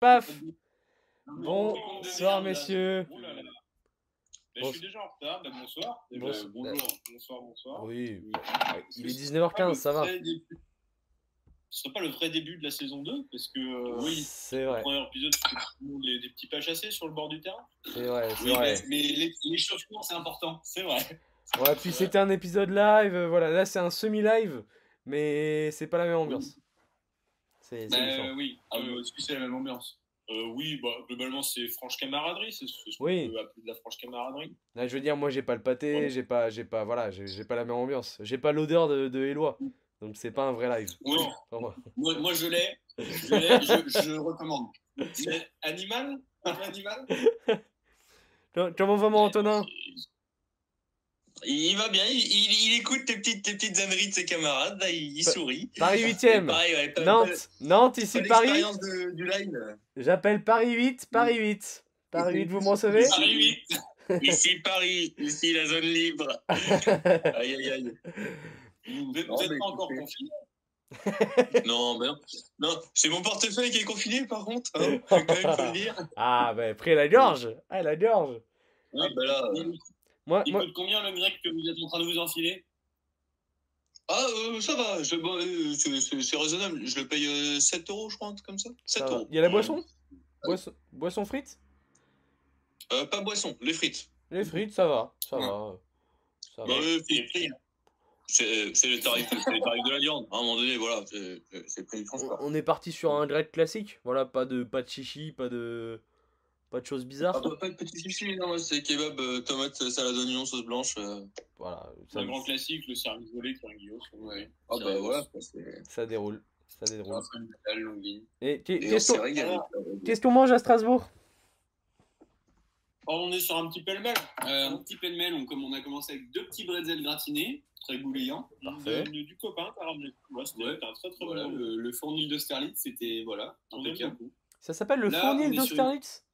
Paf Bonsoir, messieurs. Oh là là. Ben, je suis déjà en retard. Ben, bonsoir. Eh ben, Bonsoir. bonjour. Bonsoir, bonsoir. Oui, Oui. il est Ce 19h15, sera ça va. le début- Ce serait pas le vrai début de la saison 2 parce que euh, oui, C'est le vrai, premier épisode c'était tout le monde des, petits pas chassés sur le bord du terrain. c'est vrai, c'est Oui, vrai. mais, mais les, les c'est important, c'est vrai. Ouais, puis c'était un épisode live, euh, voilà, là c'est un semi-live, mais c'est pas la même ambiance. C'est Ben, oui, euh, est-ce que c'est la même ambiance euh, Oui, bah, globalement c'est franche camaraderie, c'est ce qu'on Oui. peut appeler de la franche camaraderie. Là, je veux dire, moi j'ai pas le pâté, Ouais. j'ai pas, j'ai pas, voilà, j'ai j'ai pas la même ambiance. J'ai pas l'odeur de, de Éloi, donc c'est pas un vrai live. Oui, pour moi. moi, moi je l'ai, je l'ai, je, je recommande. C'est animal? Animal Com- Comment va mon Antonin Il va bien, il, il- il écoute tes petites, tes petites âneries de ses camarades, là, il, il sourit. Paris Et 8ème, pareil, ouais, Nantes, Nantes, ici Paris. de- du live. J'appelle Paris 8, Paris 8. Paris 8, vous me recevez Paris 8 Ici Paris, ici la zone libre. Aïe aïe aïe. Vous n'êtes Non, pas mais encore écoutez. confiné Non, ben, non, c'est mon portefeuille qui est confiné par contre. Hein, quand même faut le dire. Ah, bah, pris la gorge. Ah, la gorge. Ah, ben là, euh, Moi, il moi, coûte combien le grec que vous êtes en train de vous enfiler? Ah, euh, ça va, bon, euh, c'est- raisonnable. Je le paye euh, 7 euros, je crois, comme ça. 7 ça va. euros. Il y a la boisson? Boisson, boisson frites Euh, pas boisson, les frites. Les frites, ça va. Ça Ouais. va. Ça va. Bah, euh, c'est le tarif, c'est le tarif de la viande. À un moment donné, voilà, c'est le prix du On, on est parti sur un grec classique? Voilà, pas de, pas de chichi, pas de, pas de choses bizarres. Ah, pas de petit chichi, non, c'est kebab, euh, tomate, salade oignon, sauce blanche. euh. Voilà, C'est ça, un grand classique, le service volé qui est un guillot. Ouais. Ah bah voilà, ça déroule. Ça déroule. Et qu'est-ce s'est qu'on mange à Strasbourg Oh, on est sur un petit pêle-mêle. Euh, un petit pêle-mêle, on, comme on a commencé avec deux petits bretzels gratinés, très goulayants. Parfait. De- de- du copain, par exemple. Ouais, c'était Ouais. un très très Voilà, bon. le, le fournil d'Austerlitz, c'était voilà, impeccable. Ça s'appelle le Là, fournil sur une- d'Austerlitz?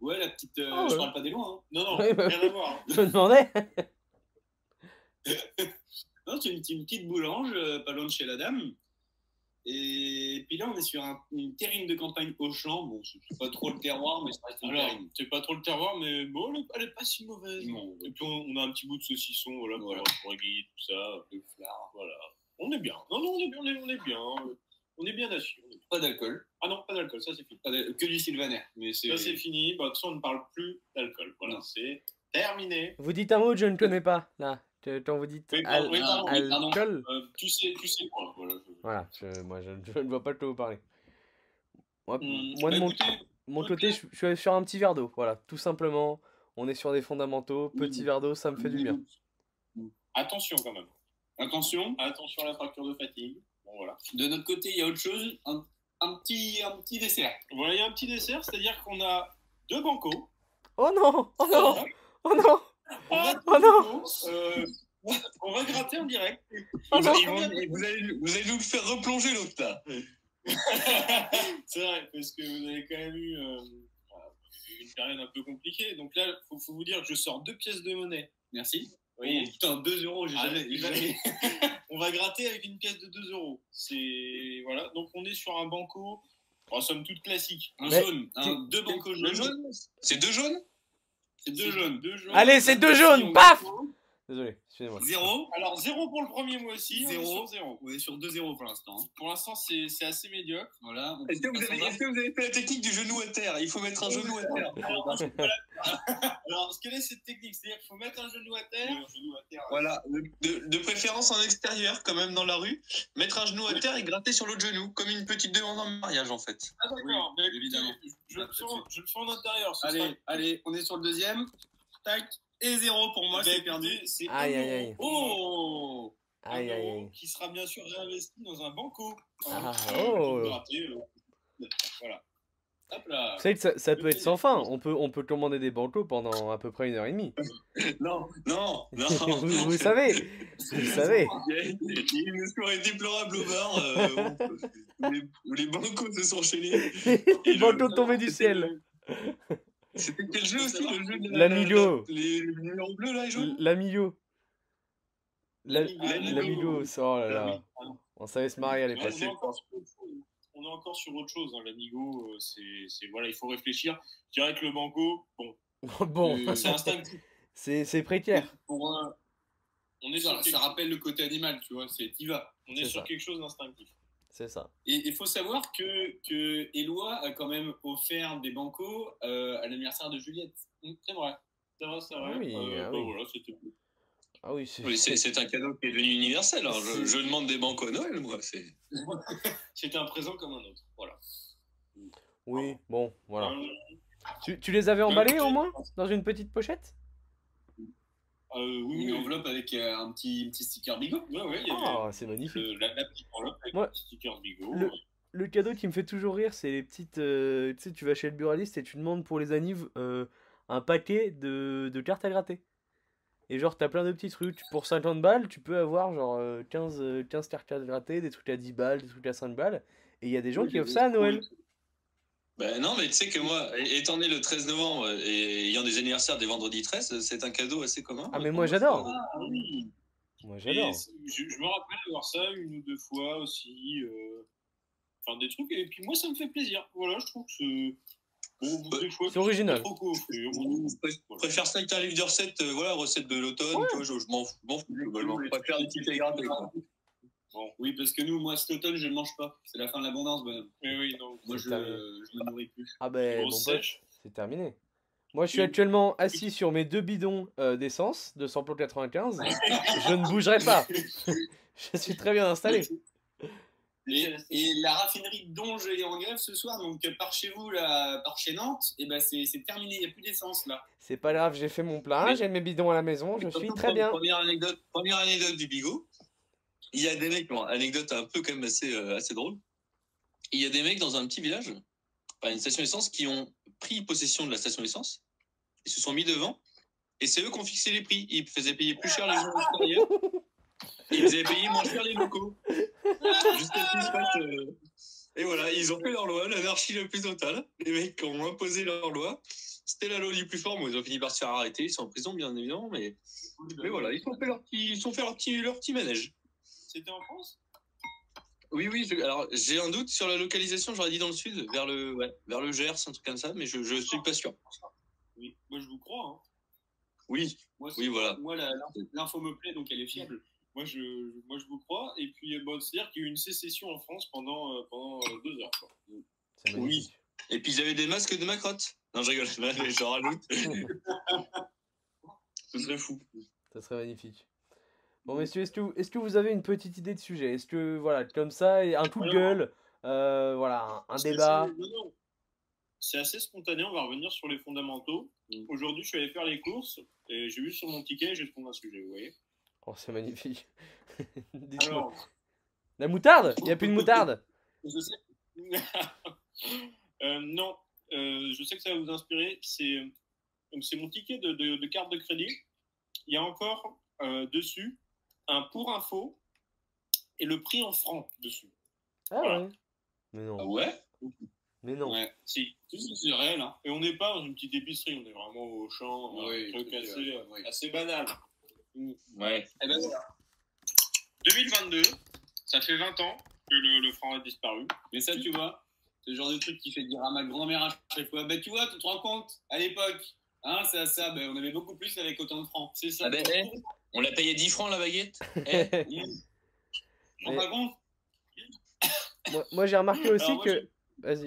Ouais, la petite. euh, Ah ouais. Je parle pas des loin. Hein. Non, non, Ouais, bah rien à voir. hein. Je me demandais. Non, c'est une, petite- une petite boulange, euh, pas loin de chez la dame. Et puis là, on est sur un- une terrine de campagne au champ. Bon, c'est pas trop le terroir, mais ça reste une Alors, terrine. c'est pas trop le terroir, mais bon, elle est, elle est pas si mauvaise. Non. Et puis on, on a un petit bout de saucisson, voilà, pour, Voilà. pour égayer tout ça. Le flard, voilà. On est bien. Non, non, on est bien, on est, on est bien. On est bien est- Pas d'alcool. Ah non, pas d'alcool, ça c'est fini. Pas que du sylvaner. Mais c'est. Ça c'est fini. Bah, de toute façon, on ne parle plus d'alcool. Voilà, Non. c'est terminé. Vous dites un mot que je ne connais pas, là. Que- Quand vous dites Oui, al- pardon, oui, pardon, oui, pardon. alcool. Euh, tu sais, tu sais quoi. Voilà. Voilà, je- moi je, je ne vois pas de quoi vous parler. Moi, Hum, moi, de bah, mon, écoutez, mon ok. côté, je, je suis sur un petit verre d'eau. Voilà, tout simplement. On est sur des fondamentaux. Petit Mhm. verre d'eau, ça me fait du bien. attention quand même. Attention. Attention à la fracture de fatigue. Bon, voilà. De notre côté, il y a autre chose. Un, un petit, un petit dessert. Voilà, il y a un petit dessert, c'est-à-dire qu'on a deux bancos. Oh non Oh non Oh non On va, Oh non euh, on va gratter en direct. Oh vous, allez, vous allez nous faire replonger l'autre là. c'est vrai, parce que vous avez quand même eu euh, une période un peu compliquée. Donc là, il faut, faut vous dire que je sors deux pièces de monnaie. Merci. Oui. Oh, putain, 2 euros, j'ai Ah, jamais. on va gratter avec une pièce de 2 euros. C'est voilà. Donc on est sur un banco, en somme toute classique. Un Mais- jaune. Un, deux bancos jaunes. jaune C'est deux jaunes? C'est Deux jaunes, deux jaunes. Allez, c'est deux jaunes, paf Désolé, excusez-moi. Zéro. Alors zéro pour le premier mois aussi. on est Zéro. sur zéro. On est sur 2 zéros pour l'instant. hein. Pour l'instant, c'est c'est assez médiocre. Voilà. on Est-ce que, vous avez, bas. est-ce que vous avez fait la technique du genou à terre? Il faut mettre un genou à terre. Alors, quelle est cette technique C'est-à-dire qu'il faut mettre un genou à terre. Un genou à terre. Voilà, de, de préférence en extérieur, quand même dans la rue. Mettre un genou à terre et gratter sur l'autre genou, comme une petite demande en mariage en fait. Ah d'accord, Oui, évidemment. Je, je le sens, je le sens en intérieur. ce Allez, allez, on est sur le deuxième. Tac. Et zéro pour moi, Ben, c'est perdu. C'est Aïe, un aïe, euro. aïe. Oh Aïe, aïe, aïe. Qui sera bien sûr réinvesti dans un banco. Ah, Euh, oh. euh, Voilà. Hop là. Vous savez que ça, ça peut être sans fin. On peut, on peut commander des bancos pendant à peu près une heure et demie. Non, non, non. vous, vous savez, vous savez. Il eu une soirée déplorable au bar euh, où, les, où les bancos se sont enchaînés. Les bancos tombés du ciel. C'était quel jeu aussi le jeu de L'Amigo. Les, les numéros bleus là, jaunes L'amigo. La- L'Amigo. L'amigo, oh là là. On savait se marier à l'époque. on, est encore sur autre chose. On est encore sur autre chose. Hein. L'amigo, euh, c'est, c'est- voilà, il faut réfléchir. Je dirais que le banco, bon, bon, Euh, c'est instinctif. c'est c'est précaire. Pour un- On est sur, ça, quelque, ça rappelle le côté animal, tu vois, c'est t'y vas. on est C'est sur ça. quelque chose d'instinctif. C'est ça. Et il faut savoir que, que Eloi a quand même offert des bancos euh, à l'anniversaire de Juliette. Mm, C'est vrai. C'est vrai, c'est vrai. Oui, Euh, ah bah oui. voilà, c'était tout. Ah oui, c'est. Oui, c'est c'est un cadeau qui est devenu universel. hein. Je, je demande des banques au Noël, moi. c'est- C'était un présent comme un autre. Voilà. Oui, bon, voilà. Euh, Tu, tu les avais emballés euh, au moins Dans une petite pochette? Euh, oui, Une enveloppe avec euh, un petit, un petit sticker bigot. Ouais, ouais, Ah, c'est magnifique. le- la, la petite enveloppe avec Ouais. le sticker Bigo. Le- Le cadeau qui me fait toujours rire, c'est les petites. euh, tu sais, tu vas chez le buraliste et tu demandes pour les annives euh, un paquet de, de cartes à gratter. Et genre, t'as plein de petits trucs. Pour 50 balles, tu peux avoir genre euh, 15, euh, 15 cartes à gratter, des trucs à 10 balles, des trucs à 5 balles. Et il y a des gens qui offrent ça à Noël. Ben non, mais tu sais que moi, étant né le 13 novembre et ayant des anniversaires des vendredis 13, c'est un cadeau assez commun. Ah, mais moi, j'adore. Ah oui. Moi, j'adore. je, je me rappelle avoir ça une ou deux fois aussi. euh, Enfin, des trucs. Et puis moi, ça me fait plaisir. Voilà, je trouve que c'est. Bon, Bah, c'est original. trop. Je pré- préfère ça que t'as un livre de recettes, euh, voilà, recettes de l'automne, tu vois, je, je m'en fous, je m'en fous globalement. Je préfère des petites quoi. Bon. Oui, parce que nous, moi, cet automne, je ne mange pas. C'est la fin de l'abondance, bonhomme. Mais oui, donc. Moi, C'est je terminé. je me nourris plus. Ah, ben, c'est terminé. Moi, je suis actuellement assis sur mes deux bidons euh, d'essence de samplon 95. je ne bougerai pas. je suis très bien installé. Et, et la raffinerie de Donge est en grève ce soir, donc euh, par chez vous, là, par chez Nantes, et ben c'est terminé, il n'y a plus d'essence là. C'est pas grave, j'ai fait mon plein, j'ai mes bidons à la maison, je suis très bien. Première anecdote, première anecdote du bigot. Il y a des mecs, bon, anecdote un peu quand même assez, euh, assez drôle. Il y a des mecs dans un petit village, à une station d'essence, qui ont pris possession de la station d'essence. Ils se sont mis devant. Et c'est eux qui ont fixé les prix. Ils faisaient payer plus cher les gens extérieurs. Ils faisaient payer moins cher les locaux. Ce qu'il se passe, Et voilà, ils ont fait leur loi, l'anarchie la plus totale. Les mecs ont imposé leur loi. C'était la loi du plus fort. Bon, ils ont fini par se faire arrêter. Ils sont en prison, bien évidemment. Mais, mais voilà, ils ont fait leur ils ont fait leur petit, leur petit manège. C'était en France? Oui, oui. je- alors, j'ai un doute sur la localisation. J'aurais dit dans le sud, vers le, ouais, vers le Gers, un truc comme ça. Mais je, je suis pas sûr. Oui. Moi, je vous crois. Hein. Oui, Moi, oui, voilà. moi la- l'info me plaît, donc elle est fiable. Moi, je, moi, je vous crois. Et puis, euh, bon, c'est-à-dire qu'il y a eu une sécession en France pendant, euh, pendant euh, deux heures. Quoi. Magnifique. Et puis, ils avaient des masques de macrotte. Non, je rigole. J'en rajoute. Ce serait fou. Ça serait magnifique. Bon, messieurs, est-ce que, vous- est-ce que vous avez une petite idée de sujet? Est-ce que, voilà, comme ça, un coup de gueule, euh, voilà, un, un débat? non. C'est assez spontané, on va revenir sur les fondamentaux. Aujourd'hui, je suis allé faire les courses et j'ai vu sur mon ticket, j'ai trouvé un sujet, vous voyez. Oh, c'est magnifique. Alors, La moutarde? Il n'y a plus de moutarde? Je sais. Euh, non, euh, je sais que ça va vous inspirer. C'est donc c'est mon ticket de, de- de carte de crédit. Il y a encore euh, dessus un pour info et le prix en francs dessus. Ah Voilà. ouais Mais Ah non, ouais? Mais non. Ouais, si. C'est réel. Hein. Et on n'est pas dans une petite épicerie, on est vraiment au champ, Oui, un truc assez, oui. assez banal. Ouais. Eh ben, voilà. 2022, ça fait 20 ans que le, le franc a disparu. Mais ça, tu vois, c'est le genre de truc qui fait dire à ma grand-mère à chaque fois Bah, tu vois, tu te rends compte, à l'époque, hein, c'est à ça, ben, on avait beaucoup plus avec autant de francs. C'est ça. Ah ben, eh, on l'a payé 10 francs la baguette Eh, Mais- moi, moi, j'ai remarqué aussi moi, que. Vas-y.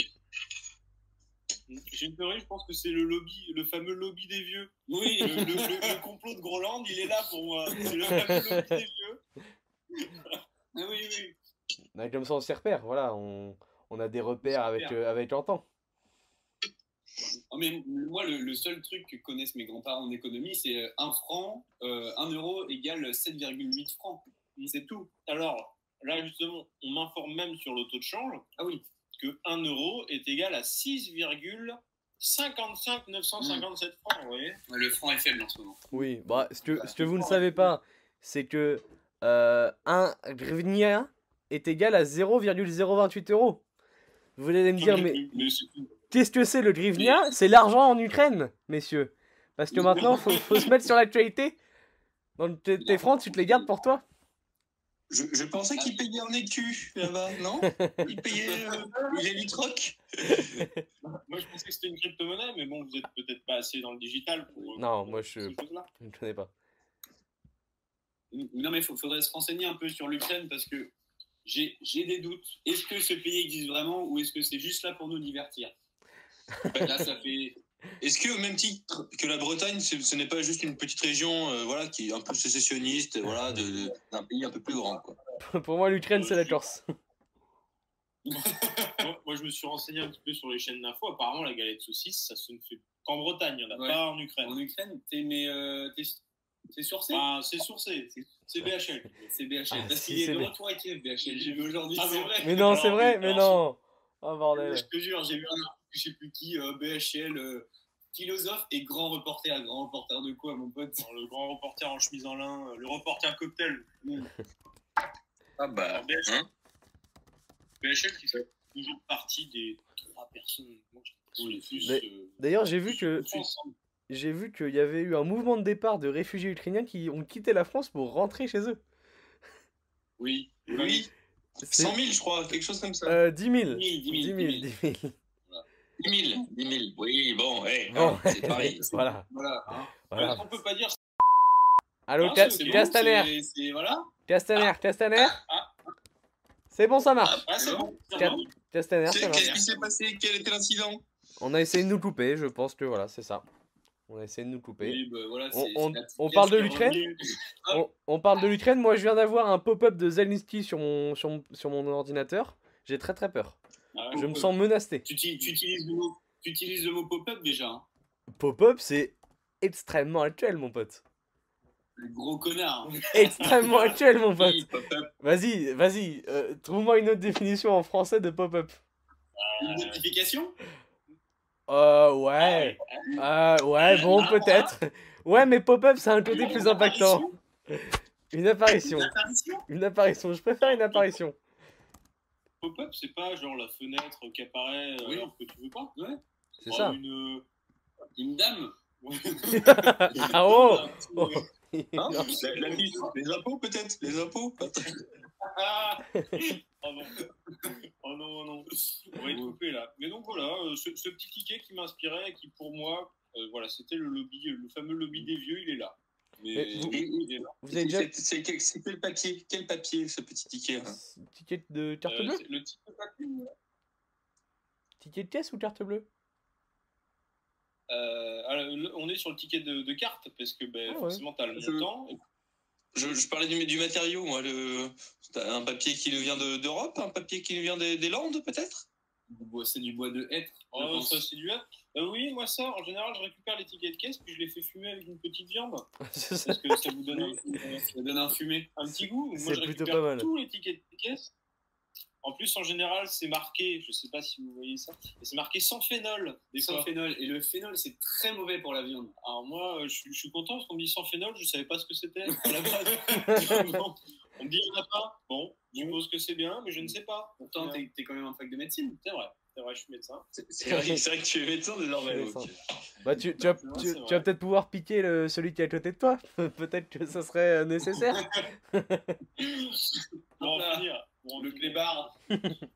J'ai une théorie, je pense que c'est le lobby, le fameux lobby des vieux. Oui, Le, le- le- le complot de Groland, il est là pour moi. C'est le fameux lobby des vieux. ah oui, oui. Bah, comme ça, on s'y repère. Voilà, on, on a des repères avec, euh, avec le temps. Oh, mais moi, le, le seul truc que connaissent mes grands-parents en économie, c'est 1 franc, euh, 1 euro égale 7,8 francs. C'est tout. Alors, là, justement, on m'informe même sur le taux de change Ah oui. que 1 euro est égal à 6,55 957 francs, vous voyez Le franc est faible en ce moment. Oui, bah, ce que, ce que vous ne savez pas, c'est que euh, un grivnia est égal à 0,028 euros. Vous allez me dire, mais. Qu'est-ce que c'est le grivnia C'est l'argent en Ukraine, messieurs. Parce que maintenant, faut, faut se mettre sur l'actualité. Donc tes, tes francs, tu te les gardes pour toi Je, je pensais qu'il payait en écu là-bas, non Il payait euh, les litrocs Moi, je pensais que c'était une crypto-monnaie, mais bon, vous êtes peut-être pas assez dans le digital pour. Non, pour moi, ces je- ne connais pas. Non, mais il faudrait se renseigner un peu sur l'Ukraine parce que j'ai j'ai des doutes. Est-ce que ce pays existe vraiment ou est-ce que c'est juste là pour nous divertir? Là, ça fait. Est-ce que, au même titre que la Bretagne, ce, ce n'est pas juste une petite région euh, voilà, qui est un peu sécessionniste voilà, de- de- d'un pays un peu plus grand quoi? Pour moi, l'Ukraine, c'est la Corse. moi, moi, je me suis renseigné un petit peu sur les chaînes d'infos. Apparemment, la galette saucisse, ça se ne fait qu'en Bretagne, il n'y en a Ouais. pas en Ukraine. En Ukraine, t'es mais euh, t'es- c'est sourcé? Enfin, c'est sourcé, c'est- c'est BHL. C'est BHL. Ah, Parce si, qu'il est c'est de B- retour à Kiev, BHL. J'ai vu aujourd'hui. Ah, c'est vrai. Mais non, c'est vrai, mais non. Oh bordel. Je te jure, j'ai vu un article, je sais plus qui, euh, BHL, euh, philosophe et grand reporter. Grand reporter de quoi, mon pote? Le grand reporter en chemise en lin, euh, le reporter cocktail. Ah bah, Alors, BHL, hein? BHL qui fait toujours partie des trois personnes euh, D'ailleurs, j'ai vu que j'ai vu qu'il y avait eu un mouvement de départ de réfugiés ukrainiens qui ont quitté la France pour rentrer chez eux. Oui, Oui, C'est 100 000, je crois, quelque chose comme ça. euh, 10 000. 10 000, 10 000. 10 000, 10 000. 10 000, 10 000. Oui, bon, hey, Bon, c'est pareil. voilà. Voilà. hein. voilà. On peut pas dire. Allô. Castaner, Voilà. Castaner, Castaner. ah. C'est bon, ça marche. Ah, c'est bon. Castaner, ça marche. Qu'est-ce qui s'est passé? Quel était l'incident? On a essayé de nous couper, je pense que voilà, c'est ça. On a essayé de nous couper. Oui, bah, voilà, On- on- parle de l'Ukraine? On, on parle de l'Ukraine? Moi, je viens d'avoir un pop-up de Zelensky sur mon, sur mon, sur mon ordinateur. J'ai très très peur. Ah, Je me Pop-up. sens menacé. Tu, uti- tu utilises le mot, tu utilises le mot pop-up déjà. hein. Pop-up, c'est extrêmement actuel, mon pote. Le gros connard. Extrêmement actuel, mon pote. Oui. Vas-y, vas-y. euh, Trouve-moi une autre définition en français de pop-up. Une notification? Euh, ouais. Euh, ouais, bon, peut-être. Ouais, mais pop-up, c'est un côté plus impactant. Une apparition. Une apparition? Une apparition. Je préfère une apparition. Pop-up, c'est pas genre la fenêtre qui apparaît euh, Oui. alors que tu veux pas. Ouais. C'est Oh, ça. Une... euh, Une dame ah oh, oh. Hein la, la liste, les impôts peut-être? Les impôts Ah oh non. oh non, oh non. On va être coupé là. Mais donc voilà, euh, ce, ce petit ticket qui m'inspirait et qui pour moi, euh, voilà, c'était le lobby, le fameux lobby des vieux, il est là. Mais vous- avez déjà C'est quel, papier Quel papier ce petit ticket hein ticket de carte Euh, bleue le ticket papier, Ticket de caisse ou carte bleue? Euh, alors, le- on est sur le ticket de, de carte parce que ben, Ah ouais. forcément tu as le Je- montant. je, je parlais du, du matériau, moi. Le, un papier qui nous vient de- d'Europe, un papier qui nous vient des, des Landes, peut-être? Du bois- C'est du bois de hêtre. Oh, ça c'est du hêtre. Euh, oui, moi ça, en général, je récupère les tickets de caisse puis je les fais fumer avec une petite viande parce que ça vous donne un, Ça donne un fumé. un petit goût. Moi, C'est je plutôt récupère pas mal. tous les tickets de caisse. En plus, en général, c'est marqué, je sais pas si vous voyez ça, mais c'est marqué sans phénol. Des Sans fois. phénol. Et le phénol, c'est très mauvais pour la viande. Alors moi, euh, je, suis- je suis content parce qu'on me dit sans phénol, je savais pas ce que c'était on me dit il n'y en a pas. Bon, je suppose que c'est bien, mais je ne sais pas. Pourtant, t'es es quand même en fac de médecine. C'est vrai, c'est vrai, je suis médecin. C'est vrai, c'est vrai que tu es médecin désormais. Médecin. donc. Bah, tu, tu vas, tu- tu peut-être pouvoir piquer le, celui qui est à côté de toi. peut-être que ça serait euh, nécessaire. Pour en Hop là. finir. en Le clébard.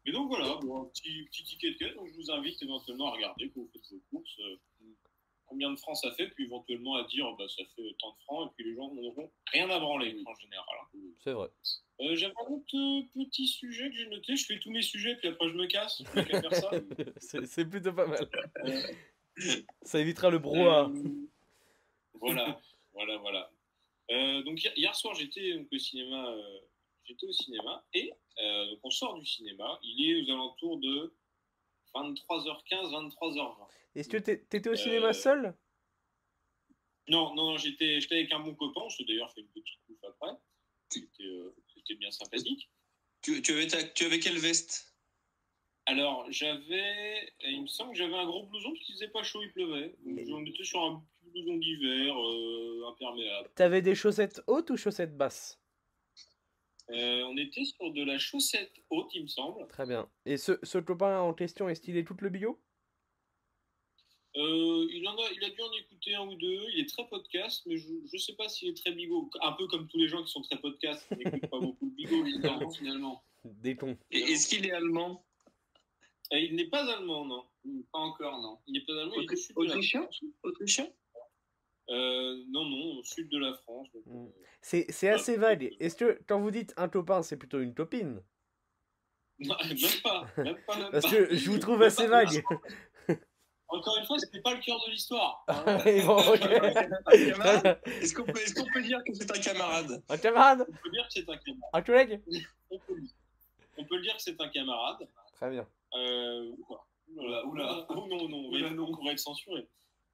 Et donc voilà, bon, un petit, petit ticket de caisse. Donc je vous invite éventuellement à regarder quand vous faites vos courses. euh, combien de francs ça fait, puis éventuellement à dire bah, ça fait tant de francs, et puis les gens n'auront rien à branler en général. hein. C'est vrai. Euh, J'avais un autre euh, petit sujet que j'ai noté. Je fais tous mes sujets, puis après je me casse. C'est plutôt pas mal. Ça évitera le brouhaha. Euh, voilà, voilà, voilà. Euh, donc hier, soir, j'étais au cinéma. j'étais au cinéma et donc on sort du cinéma. Il est aux alentours de 23h15, 23h20. Est-ce que t'étais au cinéma Euh, seul? Non, non, non, j'étais, j'étais avec un bon copain. On s'est d'ailleurs fait une petite bouffe après. C'était, euh, c'était bien sympathique. Tu, tu, avais ta- tu avais quelle veste? Alors, j'avais, il me semble que j'avais un gros blouson parce qu'il faisait pas chaud, il pleuvait. Donc, on était sur un petit blouson d'hiver euh, imperméable. T'avais des chaussettes hautes ou chaussettes basses? Euh, on était sur de la chaussette haute, il me semble. Très bien. Et ce, ce copain en question est stylé tout le bio? Euh, il, en a, il a dû en écouter un ou deux. Il est très podcast, mais je ne sais pas s'il est très bigot. Un peu comme tous les gens qui sont très podcast, ils n'écoutent pas beaucoup le bigot, finalement. finalement. Des tons. Et Est-ce qu'il est allemand? Et il n'est pas allemand, non. Pas encore, non. Il n'est pas allemand, est Autrichien? Autrichien Euh, non, non, au sud de la France. Mm. euh, C'est c'est assez vague. Est-ce que quand vous dites un topin, c'est plutôt une topine? Non, même pas. Même pas, même Parce pas. que je vous trouve Même assez vague. Encore une fois, c'était pas le cœur de l'histoire. Et bon, ok. Un camarade? Est-ce qu'on peut, est-ce qu'on peut dire que c'est un camarade? Un camarade? On peut dire que c'est un camarade. Un collègue? On peut, on peut dire que c'est un camarade. Très bien. Euh, oula, oula, oula. Oh non, non, Oula, mais non. on va être censuré.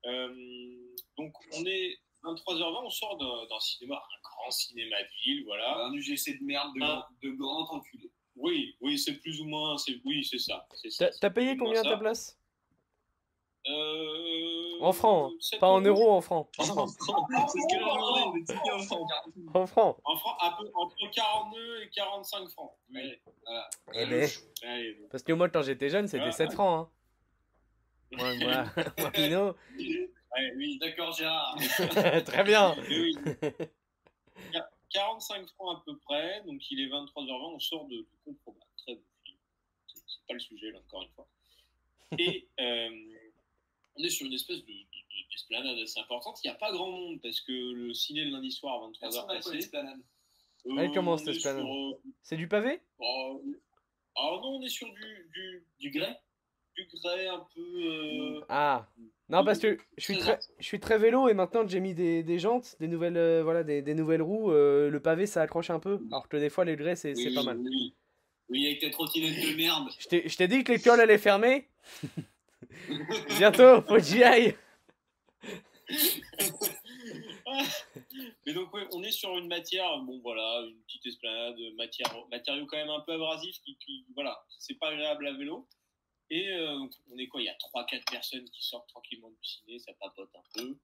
Euh, donc, on est 23h20, on sort d'un cinéma, un grand cinéma de ville, voilà. Un UGC de merde de, Ah. de grand enculé. Oui, oui, c'est plus ou moins, c'est oui, c'est ça. c'est ça, T'as payé combien ça. ta place? Euh, En francs, hein. Pas en euros, en francs. En francs. en francs. En francs. Entre 42 et 45 francs. Voilà. Eh ben, Allez, parce que moi, quand j'étais jeune, c'était Ah. 7 francs. Hein. Moi, moi, Pino. Oui, D'accord, Gérard. Très bien. oui. Qu- 45 francs à peu près, donc il est 23h20, on sort de, de compromat. Très bon film. C'est pas le sujet, là, encore une fois. Et euh, on est sur une espèce de, de- de- d'esplanade assez importante. Il n'y a pas grand monde parce que le ciné le lundi soir à 23h Personne n'a quoi passé. l'esplanade. Euh, Elle commence, on cette est sur, esplanade. euh, C'est du pavé? Oh, ah non, on est sur du, du, Du grès grès un peu. euh, Ah. Non, parce que je suis très, je suis très vélo et maintenant que j'ai mis des, des jantes, des nouvelles, euh, voilà, des, des nouvelles roues, euh, le pavé ça accroche un peu. Alors que des fois, les grès c'est oui, pas mal. Oui, Oui, avec ta trottinette de merde. Je t'ai dit que l'école allait fermer. Bientôt, faut que j'y aille. Mais donc, ouais, on est sur une matière, bon voilà, une petite esplanade, matière, matériaux quand même un peu abrasifs, qui, qui voilà, c'est pas agréable à vélo. Et euh, on est quoi? Il y a 3-4 personnes qui sortent tranquillement du ciné, ça papote un peu.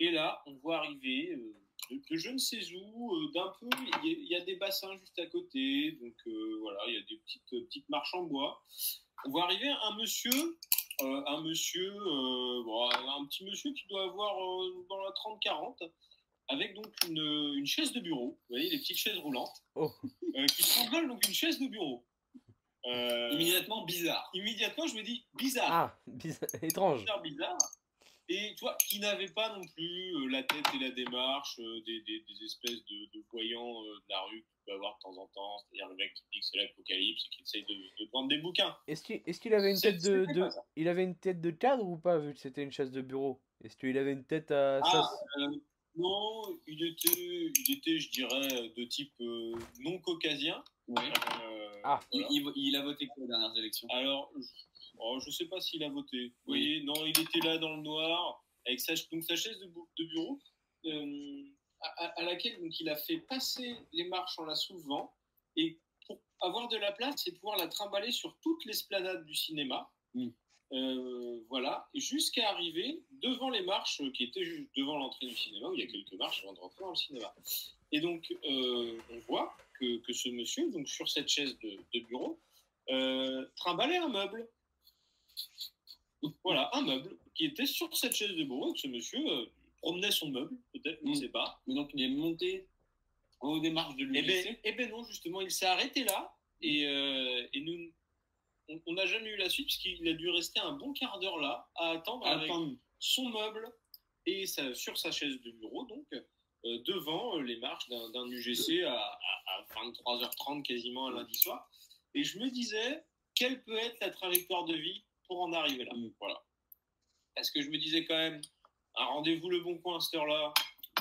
Et là, on voit arriver euh, de, de je ne sais où, euh, d'un peu, il y, a- il y a des bassins juste à côté, donc euh, voilà, il y a des petites, petites marches en bois. On voit arriver un monsieur, un monsieur, bon, un petit monsieur qui doit avoir dans la 30-40, avec donc une, une chaise de bureau, vous voyez, les petites chaises roulantes, Oh. qui se remballe donc une chaise de bureau. Euh, Immédiatement bizarre. immédiatement, je me dis, bizarre Ah, bizarre- étrange. bizarre, bizarre. Et tu vois, qui n'avait pas non plus euh, la tête et la démarche euh, des, des- des espèces de, de voyants euh, de la rue que tu peux avoir de temps en temps, c'est-à-dire le mec qui dit que c'est l'apocalypse et qui essaye de, de vendre des bouquins. Est-ce qu'il avait une tête de, il avait une tête de cadre ou pas vu que c'était une chaise de bureau? Est-ce qu'il avait une tête à Ah, euh, non, il était, il était, je dirais, de type euh, non caucasien. Ouais. Euh, Ah. Il, voilà. il- il a voté quoi aux dernières élections? Alors, je, oh, je sais pas s'il a voté. Vous voyez, non, il était là dans le noir, avec sa, donc sa chaise de, bu- de bureau, euh, à, laquelle donc, il a fait passer les marches en la soulevant, et pour avoir de la place et pouvoir la trimballer sur toute l'esplanade du cinéma. Mm. Euh, voilà, jusqu'à arriver devant les marches euh, qui étaient juste devant l'entrée du cinéma, où il y a quelques marches avant de rentrer dans le cinéma. Et donc, euh, on voit que, que ce monsieur, donc sur cette chaise de, de bureau, euh, trimballait un meuble. Voilà, un meuble qui était sur cette chaise de bureau, que ce monsieur euh, promenait son meuble, peut-être, on ne Mm. sait pas. Mais donc il est monté en haut des marches de Eh l'UGC. ben, eh ben non, justement, il s'est arrêté là, et, euh, et nous, on- n'a jamais eu la suite, puisqu'il a dû rester un bon quart d'heure là, à attendre avec Attends, son meuble et sa- sur sa chaise de bureau, donc devant euh, les marches d'un UGC à, à- à 23h30 quasiment un lundi soir. Et je me disais, quelle peut être la trajectoire de vie pour en arriver là? Mm. Voilà. Parce que je me disais quand même, un rendez-vous le bon coin à cette heure-là,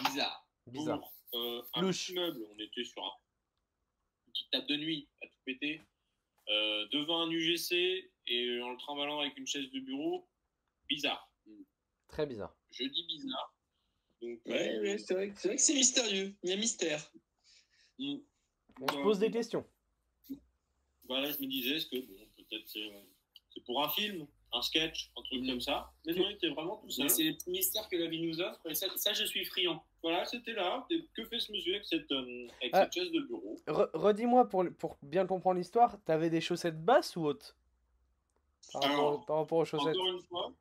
bizarre. Bizarre. pour euh, un Louche. petit meuble, on était sur un, une petite table de nuit à tout péter, euh, devant un UGC et en le trimballant avec une chaise de bureau, bizarre. Très bizarre. Je dis bizarre. Donc, Ouais, euh, ouais, c'est vrai, que- c'est vrai que c'est mystérieux. Il y a mystère. mm, On se pose des questions. Voilà, je me disais, est-ce que bon, peut-être c'est, euh, c'est pour un film, un sketch, un truc Mm. comme ça. Mais non, était vraiment tout seul. Mais c'est les petits mystères que la vie nous offre, et ça, ça je suis friand. Voilà, c'était là. Que fait ce monsieur avec cette, euh, avec Ah. cette chaise de bureau? Re- Redis-moi pour, pour bien comprendre l'histoire, t'avais des chaussettes basses ou hautes? Par Alors, rapport, par rapport aux chaussettes? Encore une fois,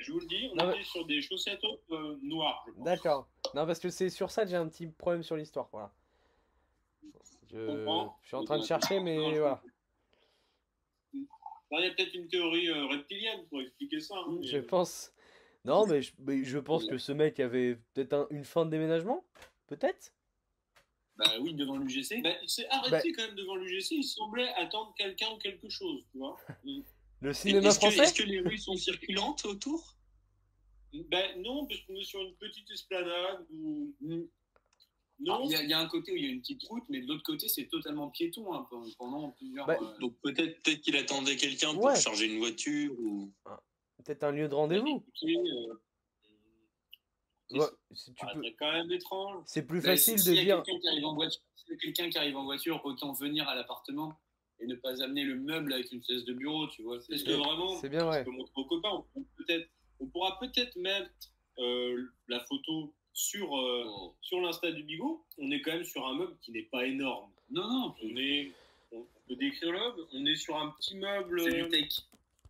Je vous le dis, on Non, mais- était sur des chaussettes euh, noires. D'accord. Non, parce que c'est sur ça que j'ai un petit problème sur l'histoire. Voilà. Je... suis en train de chercher, mais voilà. Il y a peut-être une théorie euh, reptilienne pour expliquer ça. hein, mais- Je pense. Non, mais je, mais je pense que ce mec avait peut-être un- une fin de déménagement Peut-être? Bah oui, devant l'UGC. Bah, il s'est arrêté quand même devant l'UGC, il semblait attendre quelqu'un ou quelque chose, tu vois. Le cinéma Est-ce que, français est-ce que les rues sont circulantes autour? Ben non, parce qu'on est sur une petite esplanade où... Mm. Non, Alors, Il y, a- il y a un côté où il y a une petite route, mais de l'autre côté, c'est totalement piéton hein, pendant- plusieurs. Bah, euh, Donc peut-être peut-être qu'il attendait quelqu'un pour charger une voiture ou. Peut-être un lieu de rendez-vous euh, Ouais, si peux... paraît quand même étrange. C'est plus bah, facile si- de a dire. qui quelqu'un qui arrive en voiture, autant venir à l'appartement et ne pas amener le meuble avec une chaise de bureau, tu vois. Parce que vraiment, C'est bien vrai. je peux montrer aux copains, on, peut peut-être, on pourra peut-être mettre euh, la photo sur, euh, Oh. sur l'insta du Bigot. On est quand même sur un meuble qui n'est pas énorme. Non, non, On est, on peut décrire le meuble, on est sur un petit meuble. c'est du tech.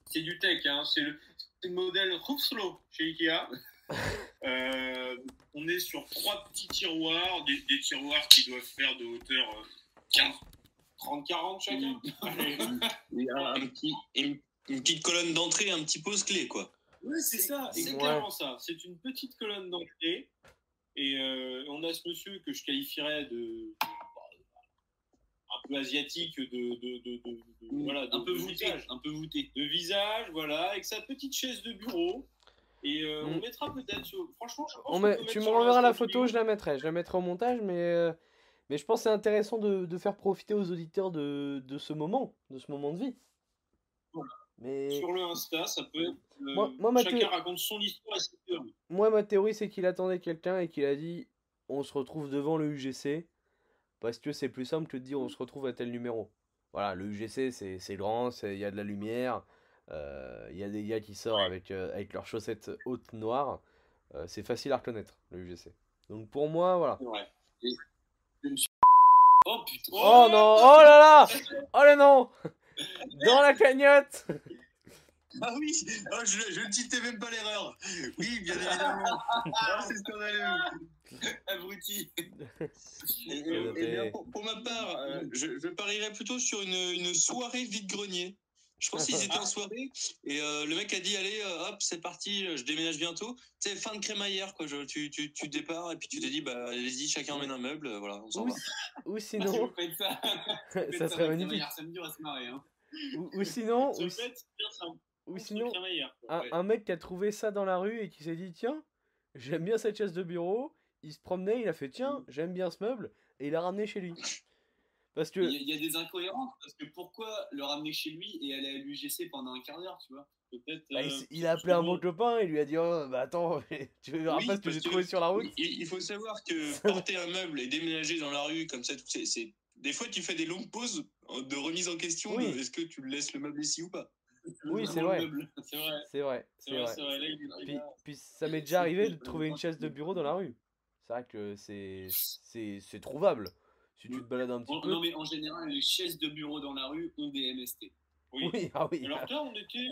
C'est du tech, hein. c'est le, c'est le modèle Roofslow chez Ikea. Euh, on est sur trois petits tiroirs, des, des tiroirs qui doivent faire de hauteur euh, 15, 30-40 chacun. Un petit, une, une petite colonne d'entrée, un petit pose clé quoi. Oui, c'est ça, c'est Ouais. clairement ça. C'est une petite colonne d'entrée. Et euh, on a ce monsieur que je qualifierais de. de- un peu asiatique, de. de, de, de- de- voilà, de- un peu de voûté, visage. un peu voûté. de visage, voilà, avec sa petite chaise de bureau. Et euh, Mm. on mettra peut-être. sur- Franchement, je pense On peut Tu me renverras la photo, je la mettrai. Je la mettrai au montage, mais, euh, mais je pense que c'est intéressant de, de faire profiter aux auditeurs de, de ce moment, de ce moment de vie. Voilà. Mais Sur le Insta, ça peut être. euh, Moi- moi, chacun raconte son histoire et ses théories. moi, ma théorie, c'est qu'il attendait quelqu'un et qu'il a dit on se retrouve devant le UGC parce que c'est plus simple que de dire on se retrouve à tel numéro. Voilà, le UGC, c'est grand, il y a de la lumière, euh, il y a des gars qui sortent avec, euh, avec leurs chaussettes hautes noires. c'est facile à reconnaître, le UGC. Donc pour moi, voilà. Oh putain. Oh non, oh là là Oh le non Dans la cagnotte Ah oui, ah, je, ne citais même pas l'erreur. Oui, bien évidemment. Ah, c'est scandaleux. Abruti. Et, et- et bien, pour, pour ma part, euh, je, je parierais plutôt sur une, une soirée vide-grenier. Je pense qu'ils étaient en soirée et euh, le mec a dit allez euh, hop c'est parti je déménage bientôt tu sais fin de crémaillère quoi je- tu, tu, tu départs et puis tu te dis bah allez-y chacun emmène un meuble euh, voilà on s'en Ou, va ou Si sinon, vous faites ça, faites ça serait avec magnifique. manière, Ça me dure à se marrer. Hein. Ou, ou sinon, ou, ou sinon un, Ouais. un mec qui a trouvé ça dans la rue et qui s'est dit tiens, j'aime bien cette chaise de bureau, il se promenait, il a fait tiens, j'aime bien ce meuble, et il l'a ramené chez lui. Parce que Il y, a- il y a des incohérences parce que pourquoi le ramener chez lui et aller à l'UGC pendant un quart d'heure, tu vois? Bah, il, euh, il a appelé un bon copain, il lui a dit oh bah attends, tu verras Oui, pas ce que j'ai trouvé sur la route. il, il faut savoir que porter un meuble et déménager dans la rue comme ça c'est des fois tu fais des longues pauses de remise en question Oui. est-ce que tu laisses le meuble ici ou pas? Oui, c'est vrai. C'est vrai. C'est vrai, C'est vrai, vrai. Puis, ça m'est déjà arrivé de trouver une chaise de bureau dans la rue. C'est vrai que c'est c'est trouvable. Si tu te balades un petit En- peu. non, mais en général, les chaises de bureau dans la rue ont des MST. Oui. Oui, ah oui. Alors là, on était.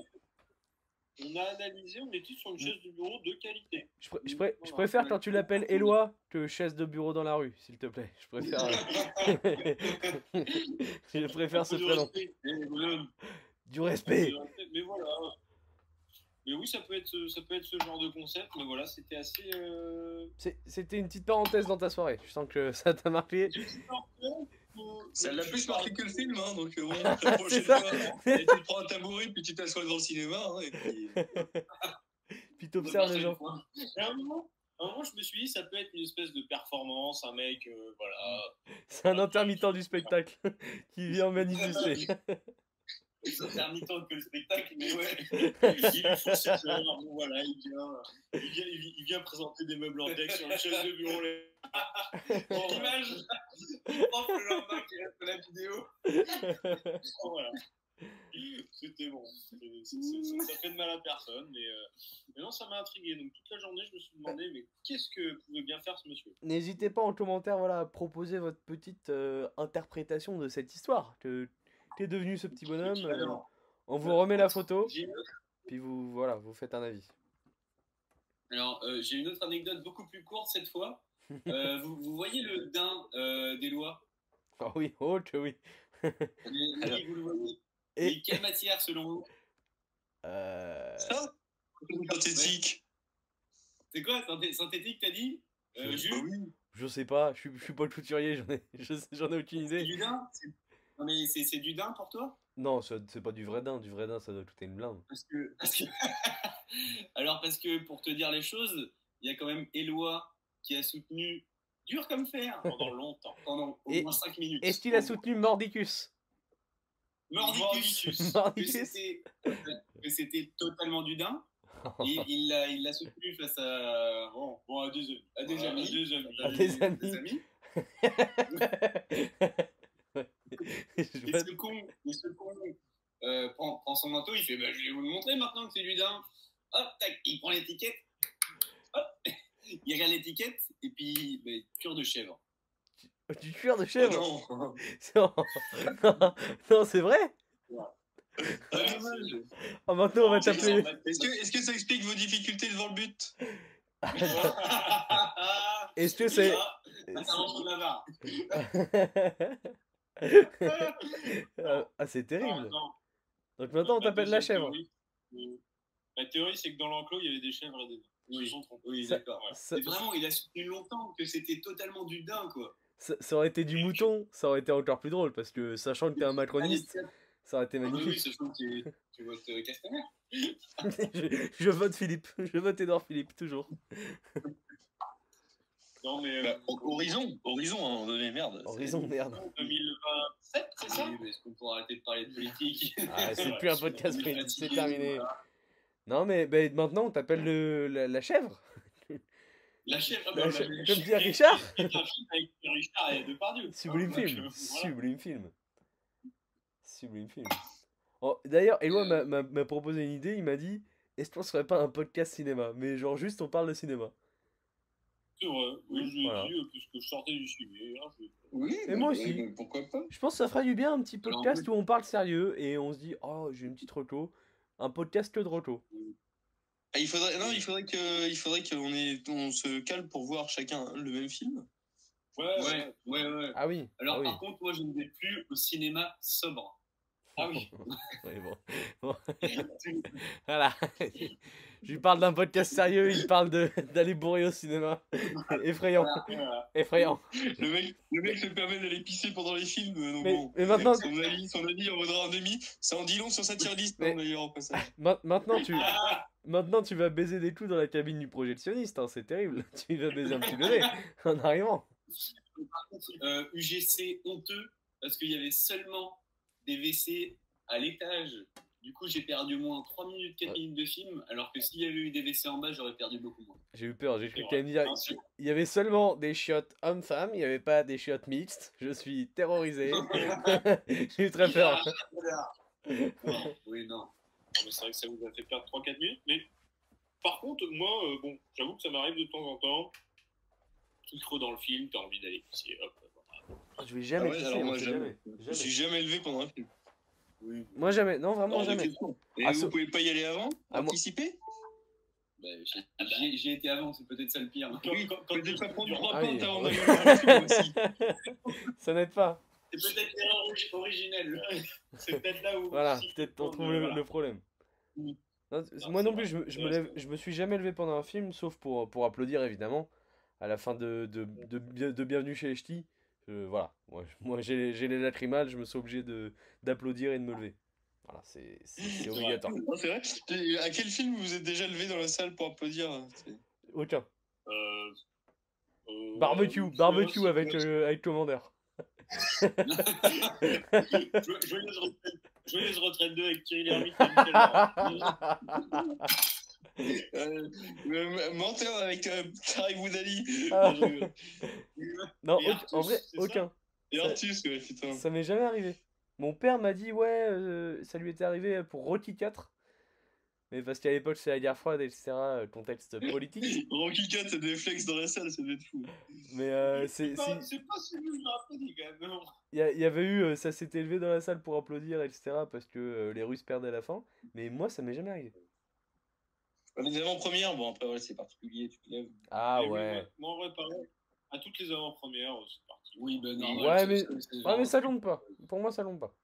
On a analysé, on était sur une chaise de bureau de qualité. Je, pr- je pré- je Voilà. préfère quand tu l'appelles Éloi que chaise de bureau dans la rue, s'il te plaît. Je préfère. je préfère ce prénom. respect, eh. Du respect. Du respect, Mais voilà. Mais oui, ça peut être, ça peut être ce genre de concept, mais voilà, c'était assez. Euh... C'était une petite parenthèse dans ta soirée. Je sens que ça t'a marqué. ça l'a plus marqué que le film hein, donc euh, bon, la prochaine C'est ça. fois et tu te prends un tabouret puis tu t'assois devant le cinéma hein, et puis Puis t'observes les gens. Et à un moment, à un moment, je me suis dit, ça peut être une espèce de performance, un mec, euh, voilà. C'est un intermittent du spectacle qui vient manifester. C'est intermittent que le spectacle, mais ouais. Il bon, voilà, vient, il, vient, il, il vient présenter des meubles en deck sur une chaise de bureau. Bon, L'image Prof le lendemain qui reste la vidéo. bon, voilà. C'était bon. Ça fait de mal à personne, mais, euh, mais non, ça m'a intrigué. Donc toute la journée, je me suis demandé, mais qu'est-ce que pouvait bien faire ce monsieur? N'hésitez pas en commentaire voilà, à proposer votre petite euh, interprétation de cette histoire. Que qu'est devenu ce petit bonhomme euh, On vous remet la photo, puis vous voilà, vous faites un avis. Alors, euh, j'ai une autre anecdote beaucoup plus courte cette fois. Euh, vous, vous voyez le daim euh, des lois? Ah oui, oh que oui. Mais- oui, vous le voyez. Et- Et quelle matière selon vous? Euh, Ça? Synthétique. C'est quoi synthé- synthétique, t'as dit? Euh, Je- Jules oui. je sais pas, je suis, je suis pas le couturier, j'en ai, j'en ai aucune C'est idée. du daim? Non, mais c'est c'est du daim pour toi? Non, c'est pas du vrai daim, du vrai daim ça doit coûter une blinde. Parce que, parce que- Alors, parce que pour te dire les choses, il y a quand même Éloi qui a soutenu dur comme fer pendant longtemps, pendant au Et- moins 5 minutes. Est-ce qu'il a soutenu Mordicus? Mordicus, Mordicus. que c'était- que c'était totalement du daim. Et il l'a il l'a soutenu face à, bon, bon, à des, à des amis. à des amis. À des amis. Je Et vois- ce con, con euh, prend, prend son manteau, il fait bah, Je vais vous le montrer maintenant que c'est du daim. Hop, tac, il prend l'étiquette. Hop, il regarde l'étiquette et puis bah, cure de chèvre. Du cuir de Oh chèvre non. Non, non c'est vrai Ah. Ah, Maintenant on va t'appeler. Est-ce que, est-ce que ça explique vos difficultés devant le but? Est-ce que c'est. Ah, ah, c'est terrible. Non, Donc maintenant on t'appelle la chèvre. théorie, La théorie, c'est que dans l'enclos, il y avait des chèvres et des Oui. d'accord. Vraiment, il a soutenu longtemps que c'était totalement du daim, quoi. ça- ça aurait été du mouton, ça aurait été encore plus drôle parce que sachant que t'es un macroniste, Allez, ça aurait été Ah, oui, oui, magnifique. sachant que tu, tu votes euh, Castaner. je, je vote Philippe, je vote Edouard Philippe, toujours. Non, mais Bah, euh, ho- Horizon, Horizon, à un moment donné, merde. Horizon, merde. 2027, c'est ça Oui, est-ce qu'on pourra arrêter de parler de politique? Ah, c'est plus un podcast politique, c'est terminé. voilà. Non mais ben, maintenant on t'appelle le, la, la chèvre. La chèvre, ah La bah, chèvre. bah, Comme dit Richard. Film avec et Depardieu. Sublime film. euh, voilà. Sublime film. Sublime film. Oh, D'ailleurs, Eloi m'a- m'a m'a proposé une idée, il m'a dit est-ce qu'on serait pas un podcast cinéma? Mais genre juste on parle de cinéma. C'est vrai, oui, je l'ai Voilà. dit, euh, puisque je sortais du ciné. hein, je- Oui, Et moi aussi. pourquoi pas? Je pense que ça ferait du bien un petit Alors, podcast oui. où on parle sérieux et on se dit oh j'ai une petite reco. Un podcast que de reco. Ah, il faudrait, non, il faudrait que, il faudrait qu'on ait, on se cale pour voir chacun le même film. Ouais, Ouais, ouais, ouais. Ah oui. Alors, ah oui. par contre, moi, je ne vais plus au cinéma sobre. Ah oui. Ouais, bon. Bon. voilà. Je lui parle d'un podcast sérieux, il parle d'aller bourrer au cinéma. Effrayant. Voilà. Effrayant. Le mec, le mec se permet d'aller pisser pendant les films, euh, donc Mais, bon. mais maintenant, Son avis, son avis en vaudra un demi. Ça en dit long sur sa tier list, hein, d'ailleurs, au passage. ma- maintenant, tu, Ah, maintenant, tu vas baiser des clous dans la cabine du projectionniste, hein, c'est terrible. Tu vas baiser un petit bébé en arrivant. Euh, UGC honteux, parce qu'il y avait seulement des WC à l'étage. Du coup, j'ai perdu au moins 3 minutes, 4 Ouais. minutes de film, alors que s'il y avait eu des WC en bas, j'aurais perdu beaucoup moins. J'ai eu peur, j'ai cru me dire il y avait seulement des chiottes hommes-femmes, il n'y avait pas des chiottes mixtes. Je suis terrorisé. j'ai eu très peur. Non, oui, non. Non, mais C'est vrai que ça vous a fait perdre 3-4 minutes. Mais par contre, moi, euh, bon, j'avoue que ça m'arrive de temps en temps. Tout trop dans le film, t'as envie d'aller pisser. Hop, voilà. Je vais jamais Ah ouais, pisser, alors moi, jamais. jamais. Je suis Jamais. jamais levé pendant un film. Oui. Moi jamais, non vraiment jamais. Et Ah, vous sauf- pouvez pas y aller avant Ah, Anticiper Bah, j'ai- été avant, c'est peut-être ça le pire. Quand- Oui, quand- quand tu- pas prendre tu- trois Ah pintes avant d'aller. Ça n'aide pas. C'est peut-être l'erreur ori- originelle. C'est peut-être là où. Voilà, peut-être on trouve le, voilà. le problème. Mm. Non, c- Non, moi non plus, je, me- je me lève, je me suis jamais levé pendant un film, sauf pour, pour applaudir évidemment, à la fin de, de, de, Bien- de Bienvenue chez les Ch'tis. Voilà, moi, moi j'ai j'ai les lacrymales, je me suis obligé de- d'applaudir et de me lever. Voilà, c'est obligatoire. C'est vrai. À quel film vous êtes déjà levé dans la salle pour applaudir Aucun. Euh, euh, Barbecue, barbecue avec, euh, avec commandeur. Jo- Joyeuse retraite, joyeuse retraite 2 avec Thierry Lhermitte. Euh, euh, Menteur avec euh, Tariq Boudali. Ah. Non, je Artus, en vrai, aucun. Et Ça- Artus, ouais, putain. Ça m'est jamais arrivé. Mon père m'a dit, ouais, euh, ça lui était arrivé pour Rocky 4. Mais parce qu'à l'époque, c'est la guerre froide, etc., euh, contexte politique. Rocky 4, c'est des flex dans la salle, ça devait être fou. Mais euh, c'est, pas, si- c'est pas celui que je me rappelle quand même. il y, y avait eu, ça s'était élevé dans la salle pour applaudir, etc., parce que les Russes perdaient à la fin. Mais moi, ça m'est jamais arrivé. Les avant-premières, bon, après, ouais, c'est particulier, tu te lèves. Ah Mais oui, ouais. moi- Moi, en vrai, pareil. À toutes les avant-premières, euh, c'est parti. Oui, ben non. Ouais, mais- Ouais, mais ça tombe pas. Pour moi, ça tombe pas.